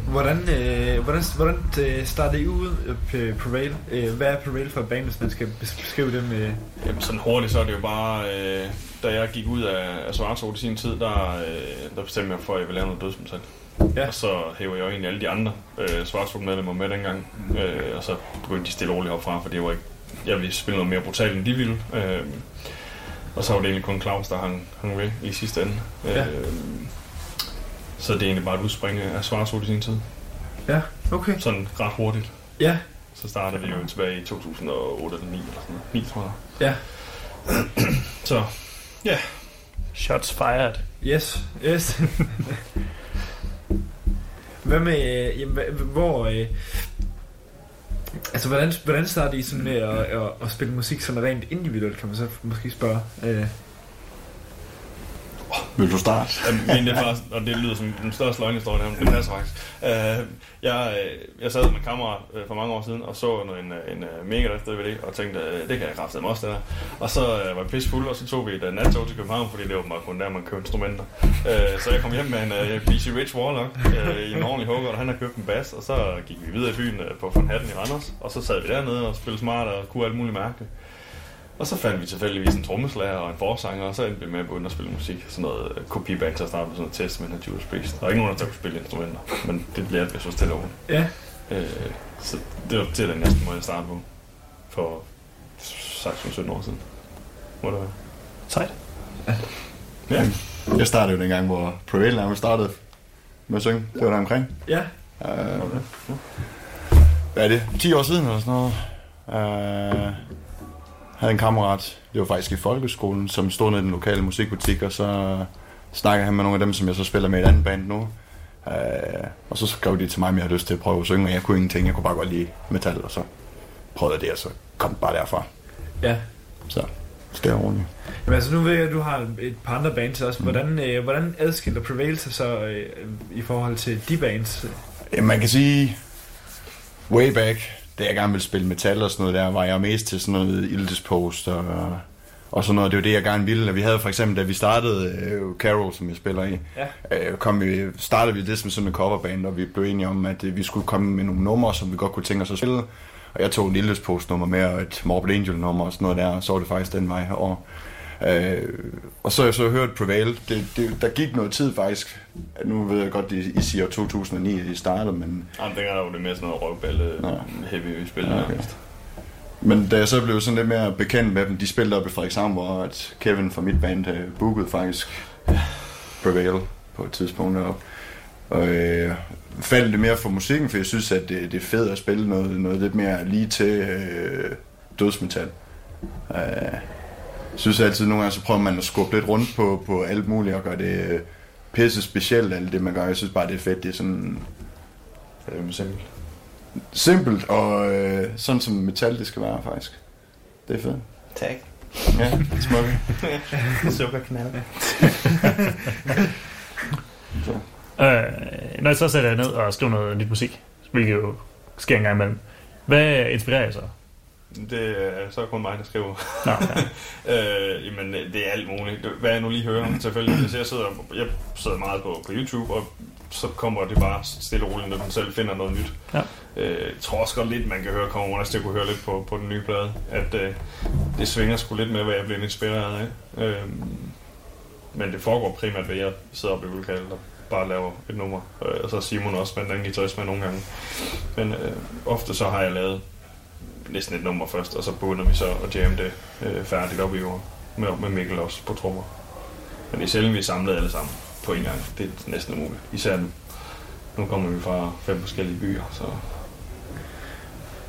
Hvordan, øh, hvordan, hvordan øh, startede I ud øh, på Prevail? Øh, hvad er Prevail for et band, hvis man skal beskrive det med... Jamen sådan hurtigt, så er det jo bare, øh, da jeg gik ud af, af Svartsol i sin tid, der, øh, der bestemte jeg for, at jeg ville lave noget dødsmetal. Ja. Og så hæver jeg jo egentlig alle de andre øh, Svartsol medlemmer med dengang. Øh, og så begyndte de stille og roligt opfra, for det var ikke, jeg ville spille noget mere brutalt, end de ville. Øh, og så var det egentlig kun Claus, der hang, hang ved i sidste ende. Ja. Øh, så det er egentlig bare et udspring af Svartsol i sin tid. Ja, okay. Sådan ret hurtigt. Ja. Så startede vi jo tilbage i 2008 eller 9 eller sådan noget. 9, tror jeg. Ja. Så, ja. Shots fired. Yes, yes. Hvad med, øh, jamen, hvor, øh, altså hvordan, hvordan starter I sådan med at, at, at spille musik sådan rent individuelt, kan man så måske spørge? Øh, vil du starte? Men det er faktisk, og det lyder som den største løgnhistorie, men det passer faktisk. Uh, jeg, øh, jeg sad med kamera kammerat øh, for mange år siden og så en, en, en uh, mega drift DVD og tænkte, det kan jeg kraftedeme også, det der. Og så uh, var jeg pissefuld, og så tog vi et uh, nattog til København, fordi det var bare kun der, man købte instrumenter. Uh, så jeg kom hjem med en uh, BC Rich Warlock uh, i en ordentlig hugger, og han har købt en bass, og så gik vi videre i byen uh, på Von Hatten i Randers, og så sad vi dernede og spillede smart og kunne alt muligt mærke. Og så fandt vi tilfældigvis en trommeslager og en forsanger, og så endte vi med at begynde at spille musik. Sådan noget øh, kopiband til at starte med sådan noget testament af Judas Priest. Der er ikke nogen, der kunne spille instrumenter, men det lærte vi så stille over. Ja. Øh, så det var er den næste måde, jeg startede på. For 16-17 år siden. Må det være. Sejt. Ja. Jeg startede jo dengang, hvor Prevail nærmest startede med at synge. Det var der omkring. Ja. Uh, hvad er det? 10 år siden eller sådan noget. Uh, havde en kammerat, det var faktisk i folkeskolen, som stod nede i den lokale musikbutik, og så snakkede han med nogle af dem, som jeg så spiller med i et andet band nu. Uh, og så skrev de til mig, om jeg havde lyst til at prøve at synge, og jeg kunne ingenting, jeg kunne bare godt lide metal, og så prøvede jeg det, og så kom det bare derfra. Ja. Så stille og roligt. Jamen altså, nu ved jeg, at du har et par andre bands også. Hvordan, øh, hvordan adskiller Prevail sig så øh, i forhold til de bands? Ja, man kan sige, way back, da jeg gerne ville spille metal og sådan noget der, var jeg mest til sådan noget Ildespost og, og sådan noget. Det var det, jeg gerne ville. Vi havde for eksempel, da vi startede øh, Carol, som jeg spiller i, Ja. øh, kom vi, startede vi det som sådan en coverband, og vi blev enige om, at øh, vi skulle komme med nogle numre, som vi godt kunne tænke os at spille. Og jeg tog en Ildespost nummer med, og et Morbid Angel nummer og sådan noget der, og så var det faktisk den vej over. Øh, og så har jeg så hørt Prevail. Det, det, der gik noget tid faktisk. Nu ved jeg godt, I, I siger 2009, at I startede, men Jamen, dengang var det mere sådan noget røvballe, heavy spil. Ja, okay. Men da jeg så blev sådan lidt mere bekendt med dem, de spillede op i Frederikshavn, hvor at Kevin fra mit band øh, bookede faktisk Prevail på et tidspunkt deroppe. Og øh, faldt det mere for musikken, for jeg synes, at det, det er fedt at spille noget, noget lidt mere lige til øh, dødsmetal. Øh, synes altid, nogle gange så prøver man at skubbe lidt rundt på, på alt muligt og gøre det øh, pisse specielt, alt det man gør. Jeg synes bare, det er fedt. Det er sådan... Er simpelt. Simpelt, og øh, sådan som metal det skal være, faktisk. Det er fedt. Tak. Ja, smuk. Sukkerknaller. Øh, når jeg så sætter jer ned og skriver noget nyt musik, hvilket jo sker en gang imellem, hvad inspirerer jeg så? Det er så kun mig, der skriver. Okay. øh, jamen, det er alt muligt. Hvad jeg nu lige hører, selvfølgelig. Hvis jeg sidder, jeg sidder meget på, på YouTube, og så kommer det bare stille og roligt, når den selv finder noget nyt. Ja. Øh, jeg tror også godt lidt, man kan høre, kommer til at kunne høre lidt på, på den nye plade, at øh, det svinger sgu lidt med, hvad jeg bliver inspireret af. Øh, men det foregår primært ved, at jeg sidder oppe i lokalet og bare laver et nummer. Øh, og så Simon også med den guitarist med nogle gange. Men øh, ofte så har jeg lavet næsten et nummer først, og så begynder vi så at jamme det øh, færdigt op i jorden. Med, med Mikkel også på trommer. Men det er sjældent, vi er samlet alle sammen på en gang. Det er næsten umuligt. Især nu. Nu kommer vi fra fem forskellige byer, så...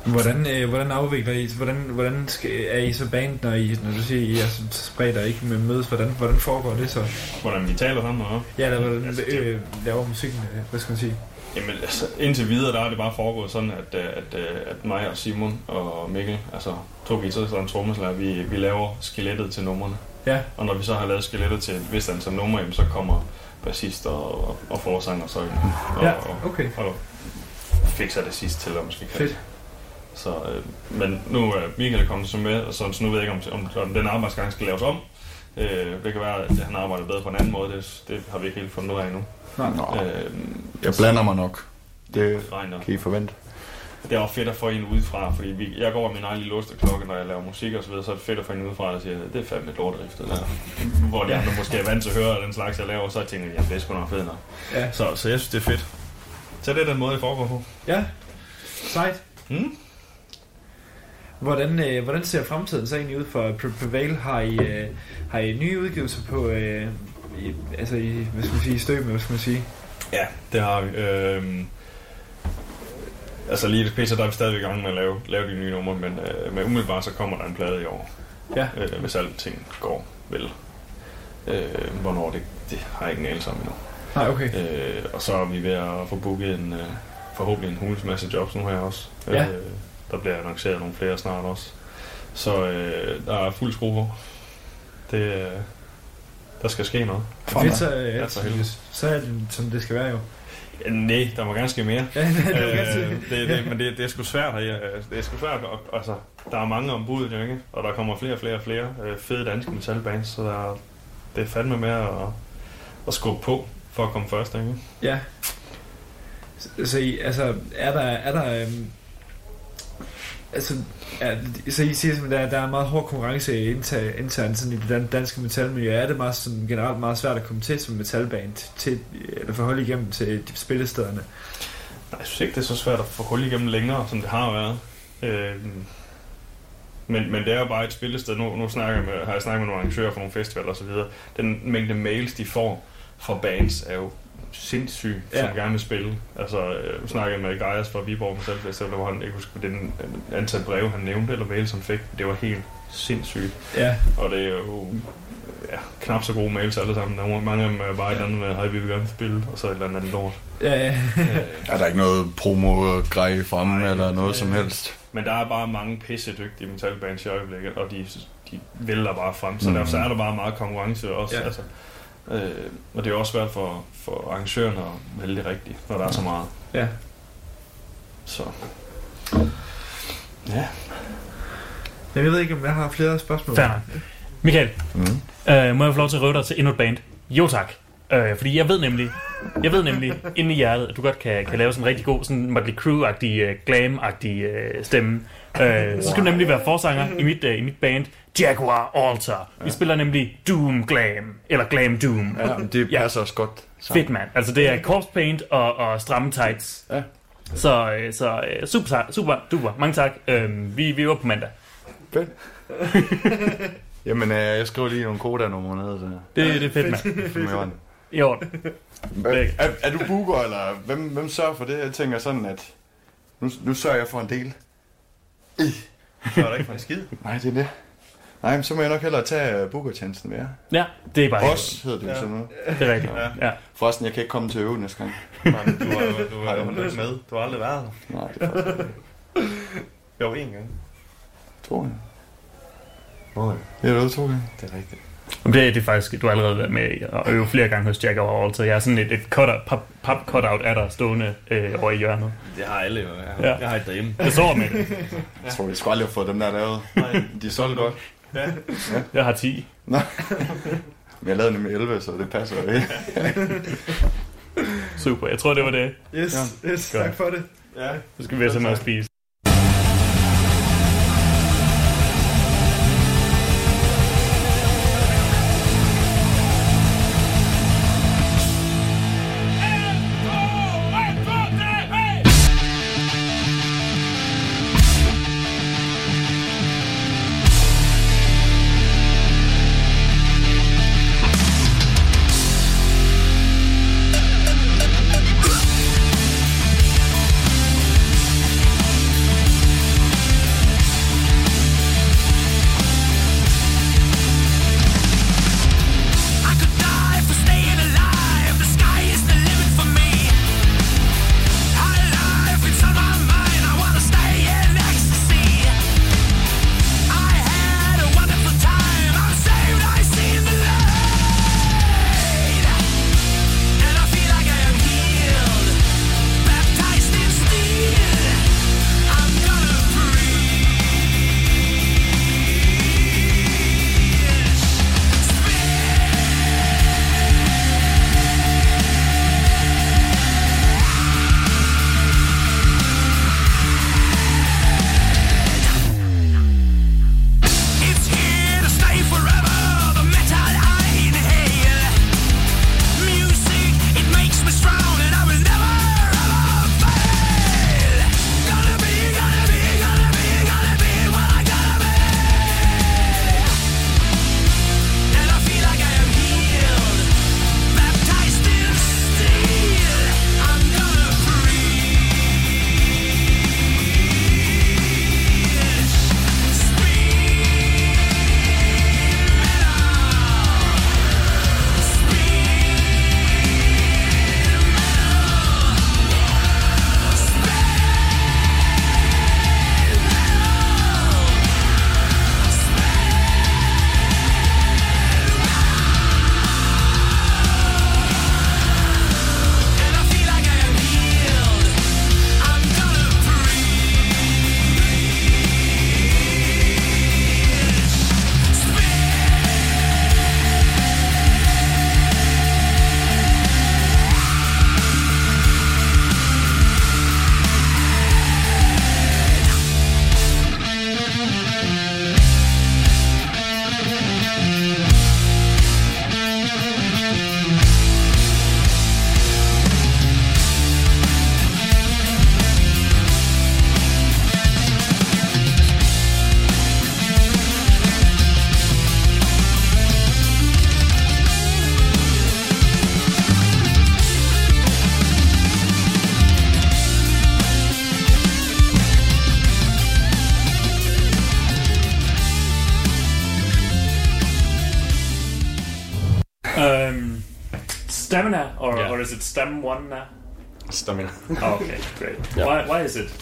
Hvordan, øh, hvordan afvikler I, hvordan, hvordan skal, er I så band, når, I, når du siger, I er så spredt og ikke mødes, hvordan, hvordan foregår det så? Hvordan vi taler sammen, og Ja, eller hvordan øh, laver musikken, øh, hvad skal man sige? Jamen, altså, indtil videre, der er det bare foregået sådan, at, øh, at, at, at mig og Simon og Mikkel, altså to guitarister og en trommeslager, vi, vi laver skelettet til numrene. Ja. Og når vi så har lavet skelettet til et vist antal numre, jamen, så kommer bassist og, og, og forsanger så ind. Og, Ja, og, okay. og fikser det sidst til, om man skal kalde Fedt. det. Så, øh, men nu er Michael kommet så med, og så, så nu ved jeg ikke, om, om, om den arbejdsgang skal laves om. Øh, det kan være, at han arbejder bedre på en anden måde. Det, det har vi ikke helt fundet ud af endnu. Nej. Øh, Jeg blander mig nok. Det regner. kan I forvente. Det er også fedt at få en udefra, fordi vi, jeg går med min egen lille klokke, når jeg laver musik og så videre, så er det fedt at få en udefra, der siger, det er fandme et lorterift, det der. Hvor de andre måske er vant til at høre den slags, jeg laver, så tænker jeg, ja, det er sgu nok fedt nok. Ja. Så, så jeg synes, det er fedt. Så det er den måde, det foregår på. Ja, sejt. Mm. Hvordan, øh, hvordan ser fremtiden så egentlig ud for Pre- Prevail? Har I, øh, har I nye udgivelser på, øh, i, altså i, hvad skal man sige, i støb, hvad skal man sige? Ja, det har vi. Øhm, altså lige PC, der er vi stadig i gang med at lave, lave de nye numre, men, øh, men umiddelbart så kommer der en plade i år. Ja. Øh, hvis alting går vel. Øh, hvornår det, det har jeg ikke en anelse om endnu. Nej, okay. Øh, og så er vi ved at få booket en, øh, forhåbentlig en hulens masse jobs nu her også. Ja. Øh, der bliver annonceret nogle flere snart også. Så øh, der er fuld skrue på. Det, øh, der skal ske noget. Fedt, så, øh, ja, for helvede. så er det, som det skal være jo. Ja, nej, der må gerne ske mere. Ja, det øh, det, det, men det, det er sgu svært. Ja, det er sgu svært. Og, altså, der er mange om budet, jo, ikke? Og der kommer flere og flere og flere øh, fede danske metalbands, så der, er- det er fandme med at, at skubbe på for at komme først, ikke? Ja. Så, så I, altså, er der, er der, øhm, altså, ja, så I siger, at der, der er meget hård konkurrence internt, internt sådan i det danske metalmiljø. Er det meget sådan, generelt meget svært at komme til som metalband, til, eller forholde igennem til de spillestederne? Nej, jeg synes ikke, det er så svært at få hul igennem længere, som det har været. Øh, men, men det er jo bare et spillested. Nu, nu snakker jeg med, har jeg snakket med nogle arrangører for nogle festivaler osv. Den mængde mails, de får fra bands, er jo sindssyg, ja. som Ja. gerne vil spille. Altså, øh, jeg med Gaias fra Viborg Metal Festival, hvor han ikke husker, den antal breve, han nævnte, eller mails, han fik. Det var helt sindssygt. Ja. Og det er jo ja, knap så gode mails alle sammen. Der er mange af dem er bare et eller andet med, hej, vi vil gerne spille, og så et eller andet lort. Ja, ja. Er der ikke noget promo-grej fremme, eller noget som helst? Men der er bare mange pisse dygtige metalbands i øjeblikket, og de, de vælger bare frem. Så Mhm. derfor så er der bare meget konkurrence også. Ja. Ja. Altså, øh, og det er også svært for, for arrangørerne at vælge det rigtigt, når der er så meget. Ja. Så. Ja. Jeg ved ikke, om jeg har flere spørgsmål. Fair. Michael, mm. øh, må jeg få lov til at røve dig til endnu et band? Jo tak. Øh, fordi jeg ved nemlig, jeg ved nemlig inde i hjertet, at du godt kan, kan lave sådan en rigtig god, sådan Motley Crue-agtig, uh, glam-agtig uh, stemme. Øh, så skal du nemlig være forsanger i mit, uh, i mit band, Jaguar Altar. Vi spiller nemlig Doom Glam, eller Glam Doom. Ja, det passer også godt sammen. Fedt, mand. Altså, det er corpse paint og, og stramme tights. Ja. Så, øh, så øh, super, super, super. Mange tak. Øh, vi, vi er på mandag. Fedt. Jamen, øh, jeg skriver lige nogle koda-numre ned. Så. Det, det er fedt, mand. Fedt. I orden. Er, er, er du booker, eller hvem, hvem sørger for det? Jeg tænker sådan, at nu, nu sørger jeg for en del. Så er der ikke for en skid. Nej, det er det. Nej, men så må jeg nok hellere tage uh, bookertjenesten med jer. Ja, det er bare Boss hedder det jo Ja. sådan noget. Det er rigtigt. Ja. Forresten, jeg kan ikke komme til øve næste gang. Du har, du har, Har du du har ikke med. Du har aldrig været der. Nej, det er faktisk ikke. Jo, en gang. Tror jeg. Nej. Jeg har øvet to gange. Det er rigtigt. Men Det, det er faktisk, du har allerede været med at øve flere gange hos Jaguar Altar. Jeg har sådan et, et cut pap, pap cutout af dig stående øh, over i hjørnet. Det har alle jo. Jeg, Ja. ja. jeg har et derhjemme. Jeg sover med det. Jeg tror, vi skulle aldrig have fået dem der lavet. Nej. De er solgt godt. Ja. Jeg har 10. Nå. Men jeg lavede nemlig 11, så det passer jo ikke. Super, jeg tror det var det. Yes, yes, Godt. tak for det. Ja. Så skal vi have noget at spise.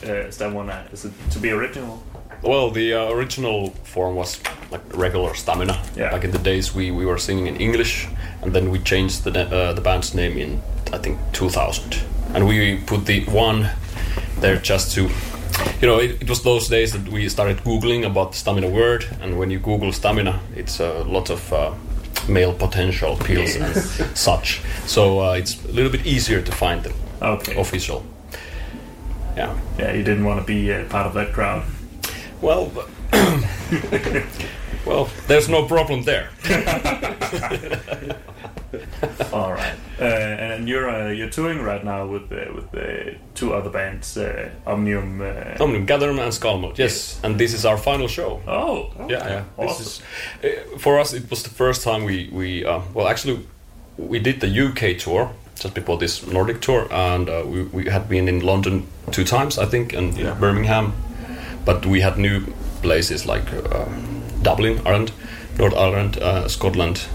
Is uh, Stamina? Is it to be original? Well, the uh, original form was like regular stamina. Yeah. Like in the days we, we were singing in English, and then we changed the uh, the band's name in I think 2000, and we put the one there just to. You know, it, it was those days that we started googling about the stamina word, and when you Google stamina, it's a lot of uh, male potential pills and such. So uh, it's a little bit easier to find the Okay. official. Yeah. Yeah, you didn't want to be uh, part of that crowd. Well, well, there's no problem there. All right, uh, and you're uh, you're touring right now with uh, with two other bands, uh, Omnium. Uh, Omnium Gatherum and Skálmöld, yes. And this is our final show. Oh, yeah, yeah. This Awesome. is, uh, for us, it was the first time we we uh, well actually we did the UK tour just before this Nordic tour, and uh, we we had been in London two times, I think, and Birmingham, but we had new places like uh, Dublin, Ireland, North Ireland, uh, Scotland,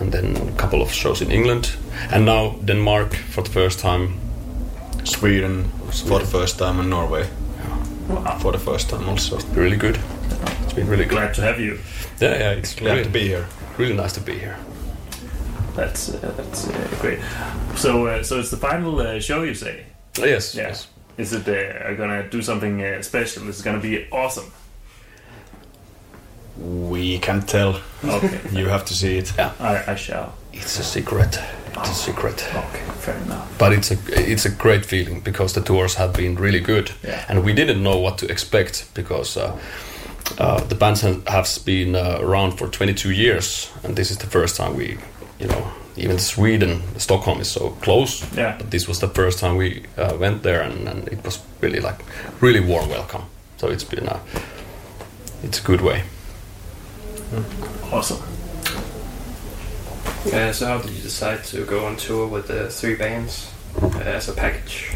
and then a couple of shows in England, and now Denmark for the first time. Sweden for the first time, and Norway for the first time also. Really good. It's been really good. Glad to have you. Yeah, yeah, it's Glad really, to be here. Really nice to be here. That's uh, that's uh, great. So uh, so it's the final uh, show, you say? Yes. Yeah. yes. Is it uh, are gonna do something uh, special? Is it gonna be awesome? We can't tell. Okay. you have to see it. Yeah. I, I shall. It's a secret. It's a secret. Okay, fair enough. But it's a it's a great feeling because the tours have been really good, Yeah. and we didn't know what to expect because uh, uh, the band ha- has been uh, around for 22 years, and this is the first time we, you know, even Sweden, Stockholm is so close. Yeah. But this was the first time we uh, went there, and, and it was really like really warm welcome. So it's been a it's a good way. Awesome. Uh, so how did you decide to go on tour with the three bands uh, as a package?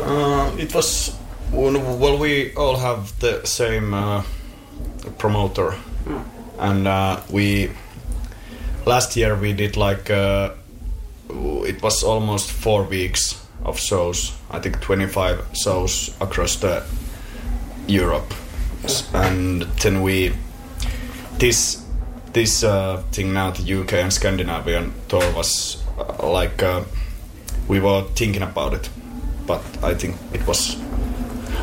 Uh, it was well, we all have the same uh, promoter, and uh, we last year we did like uh, it was almost four weeks of shows. I think twenty five shows across the Europe, and then we this this uh, thing now the UK and Scandinavian tour was uh, like uh, we were thinking about it, but I think it was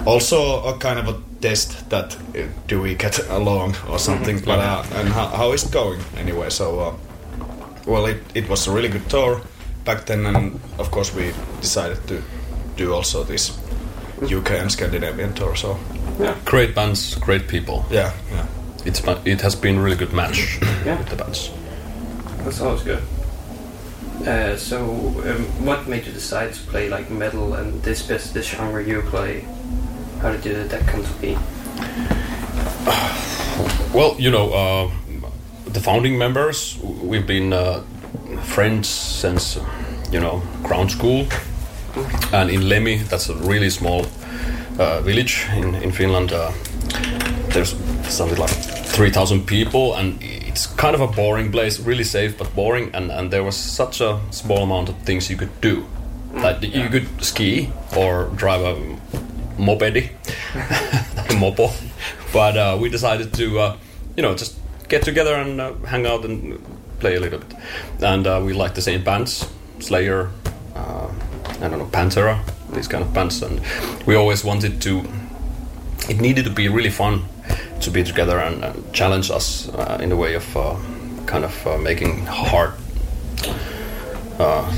also a kind of a test that uh, do we get along or something but uh, and how, how is it going anyway so uh, well it, it was a really good tour back then and of course we decided to do also this UK and Scandinavian tour so yeah, Great bands, great people. yeah yeah It's it has been a really good match Yeah. with the bands. That sounds good. Uh, so, um, what made you decide to play like metal and this this, this genre you play? How did you, that come to be? Well, you know, uh, the founding members, we've been uh, friends since, you know, ground school. And in Lemi, that's a really small uh, village in, in Finland. Uh, there's something like 3,000 people, and it's kind of a boring place, really safe, but boring. And, and there was such a small amount of things you could do. That you could ski or drive a moped, a mopo. But uh, we decided to, uh, you know, just get together and uh, hang out and play a little bit. And uh, we like the same bands, Slayer, uh, I don't know, Pantera, these kind of bands. And we always wanted to. It needed to be really fun to be together and, and challenge us uh, in a way of uh, kind of uh, making hard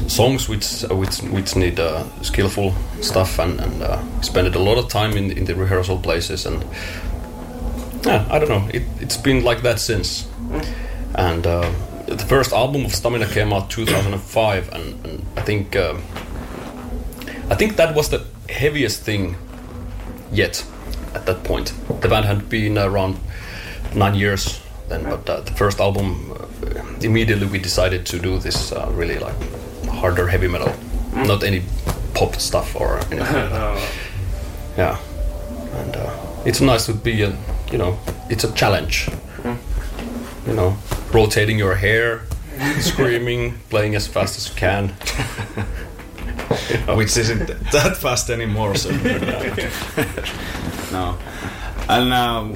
songs which which which need skillful stuff and and spent a lot of time in in the rehearsal places and yeah I don't know. It it's been like that since. And uh, the first album of Stamina came out 2005 and, and I think um I think that was the heaviest thing yet at that point. The band had been around nine years then but uh, the first album uh, immediately we decided to do this uh, really like harder heavy metal. Not any pop stuff or anything. Like yeah. And uh, it's nice to be a you know it's a challenge. You know rotating your hair screaming playing as fast as you can. Which isn't that fast anymore. So no, and uh,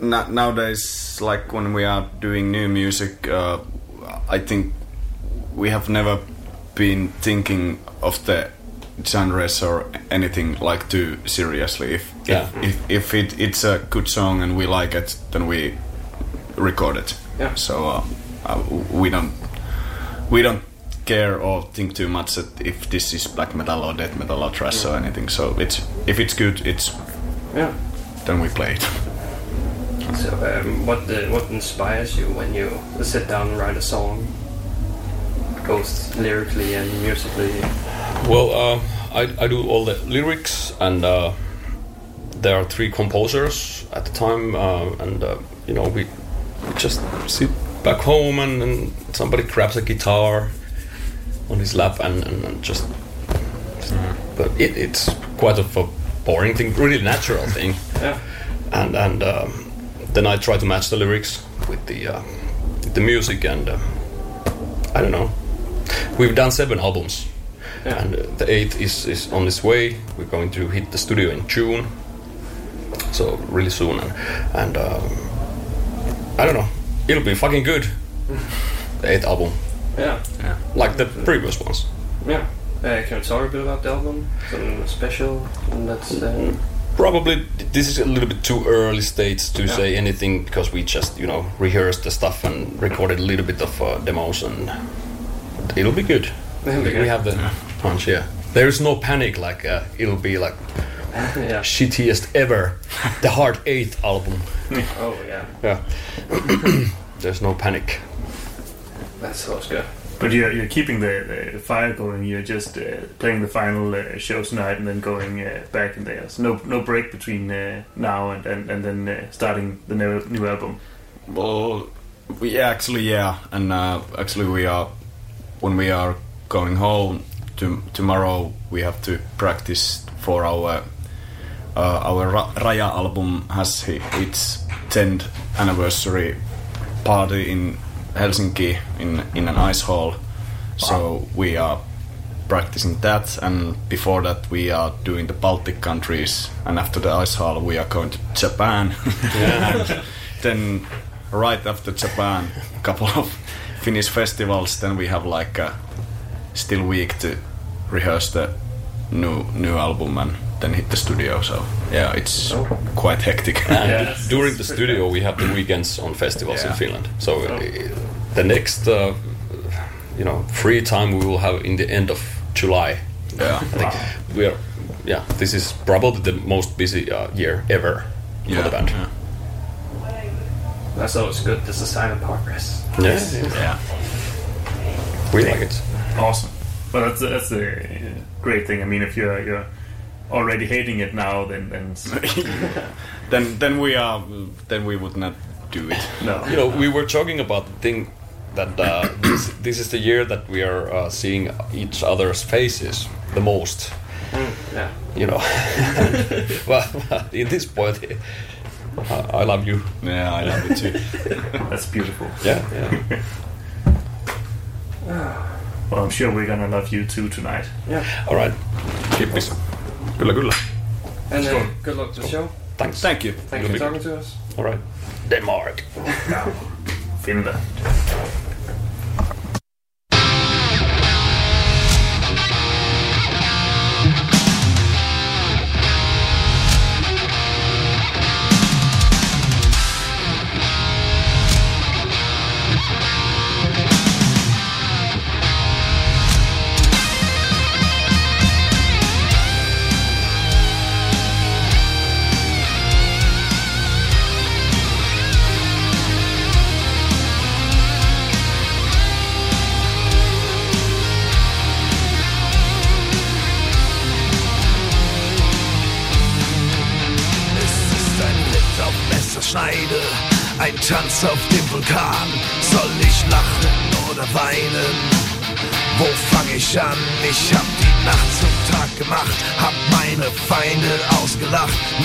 na- nowadays, like when we are doing new music, uh, I think we have never been thinking of the genres or anything like too seriously. If Yeah. if, if, if it, it's a good song and we like it, then we record it. Yeah. So uh, uh, we don't we don't care or think too much that if this is black metal or death metal or trash or anything. So it's if it's good, it's Yeah. then we play it. So, um, what the, what inspires you when you sit down and write a song, both lyrically and musically? Well, uh, I, I do all the lyrics, and uh, there are three composers at the time, uh, and uh, you know we just sit back home, and, and somebody grabs a guitar on his lap, and, and, and just. But it, it's quite of a boring thing, really natural thing. Yeah. And and um, then I try to match the lyrics with the uh, the music, and uh, I don't know. We've done seven albums, and uh, the eighth is, is on its way. We're going to hit the studio in June, so really soon, and, and um, I don't know. It'll be fucking good. the eighth album, Yeah. Yeah. like the previous ones. Yeah. Uh, can you talk a bit about the album? Something special that's. Uh, Probably this is a little bit too early stage to Yeah. say anything because we just you know rehearsed the stuff and recorded a little bit of uh, demos and it'll be good. It'll be we good. have the punch, yeah. There is no panic like uh, it'll be like yeah. shittiest ever, the hard eighth album. Oh yeah. Yeah. There's no panic. That sounds good. But you're, you're keeping the, the fire going. You're just uh, playing the final uh, show tonight and then going uh, back in there. So no no break between uh, now and and, and then uh, starting the new, new album. Well, we actually yeah, and uh, actually we are when we are going home to, tomorrow. We have to practice for our uh, our Raja album has its 10th anniversary party in Helsinki in in an ice hall. So we are practicing that, and before that we are doing the Baltic countries, and after the ice hall we are going to Japan. and then right after Japan, a couple of Finnish festivals. Then we have like a still week to rehearse the new new album and then hit the studio. So yeah, it's quite hectic. And during the studio, we have the weekends on festivals in Finland. So uh, the next, uh, you know, free time we will have in the end of July. Yeah, I think we are. Yeah, this is probably the most busy uh, year ever for the band. yeah. That's always good. This is a sign of progress. Yes. Yeah. We like it. Awesome. Well, that's that's a great thing. I mean, if you're you're already hating it now, then then then then we are then we would not do it. No. You know, we were talking about the thing that uh, this, this is the year that we are uh, seeing each other's faces the most. yeah. You know, well, in this point, I, I love you. Yeah, I love you too. that's beautiful. Yeah, yeah. Well, I'm sure we're gonna love you too tonight. Yeah. All right. Keep this. Kyllä, kyllä. And uh, Sure. good luck to the show. Thanks. Thank you. Thanks for talking to us. All right. Denmark. Finland.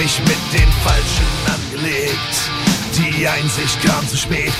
Mich mit den Falschen angelegt. Die Einsicht kam zu spät,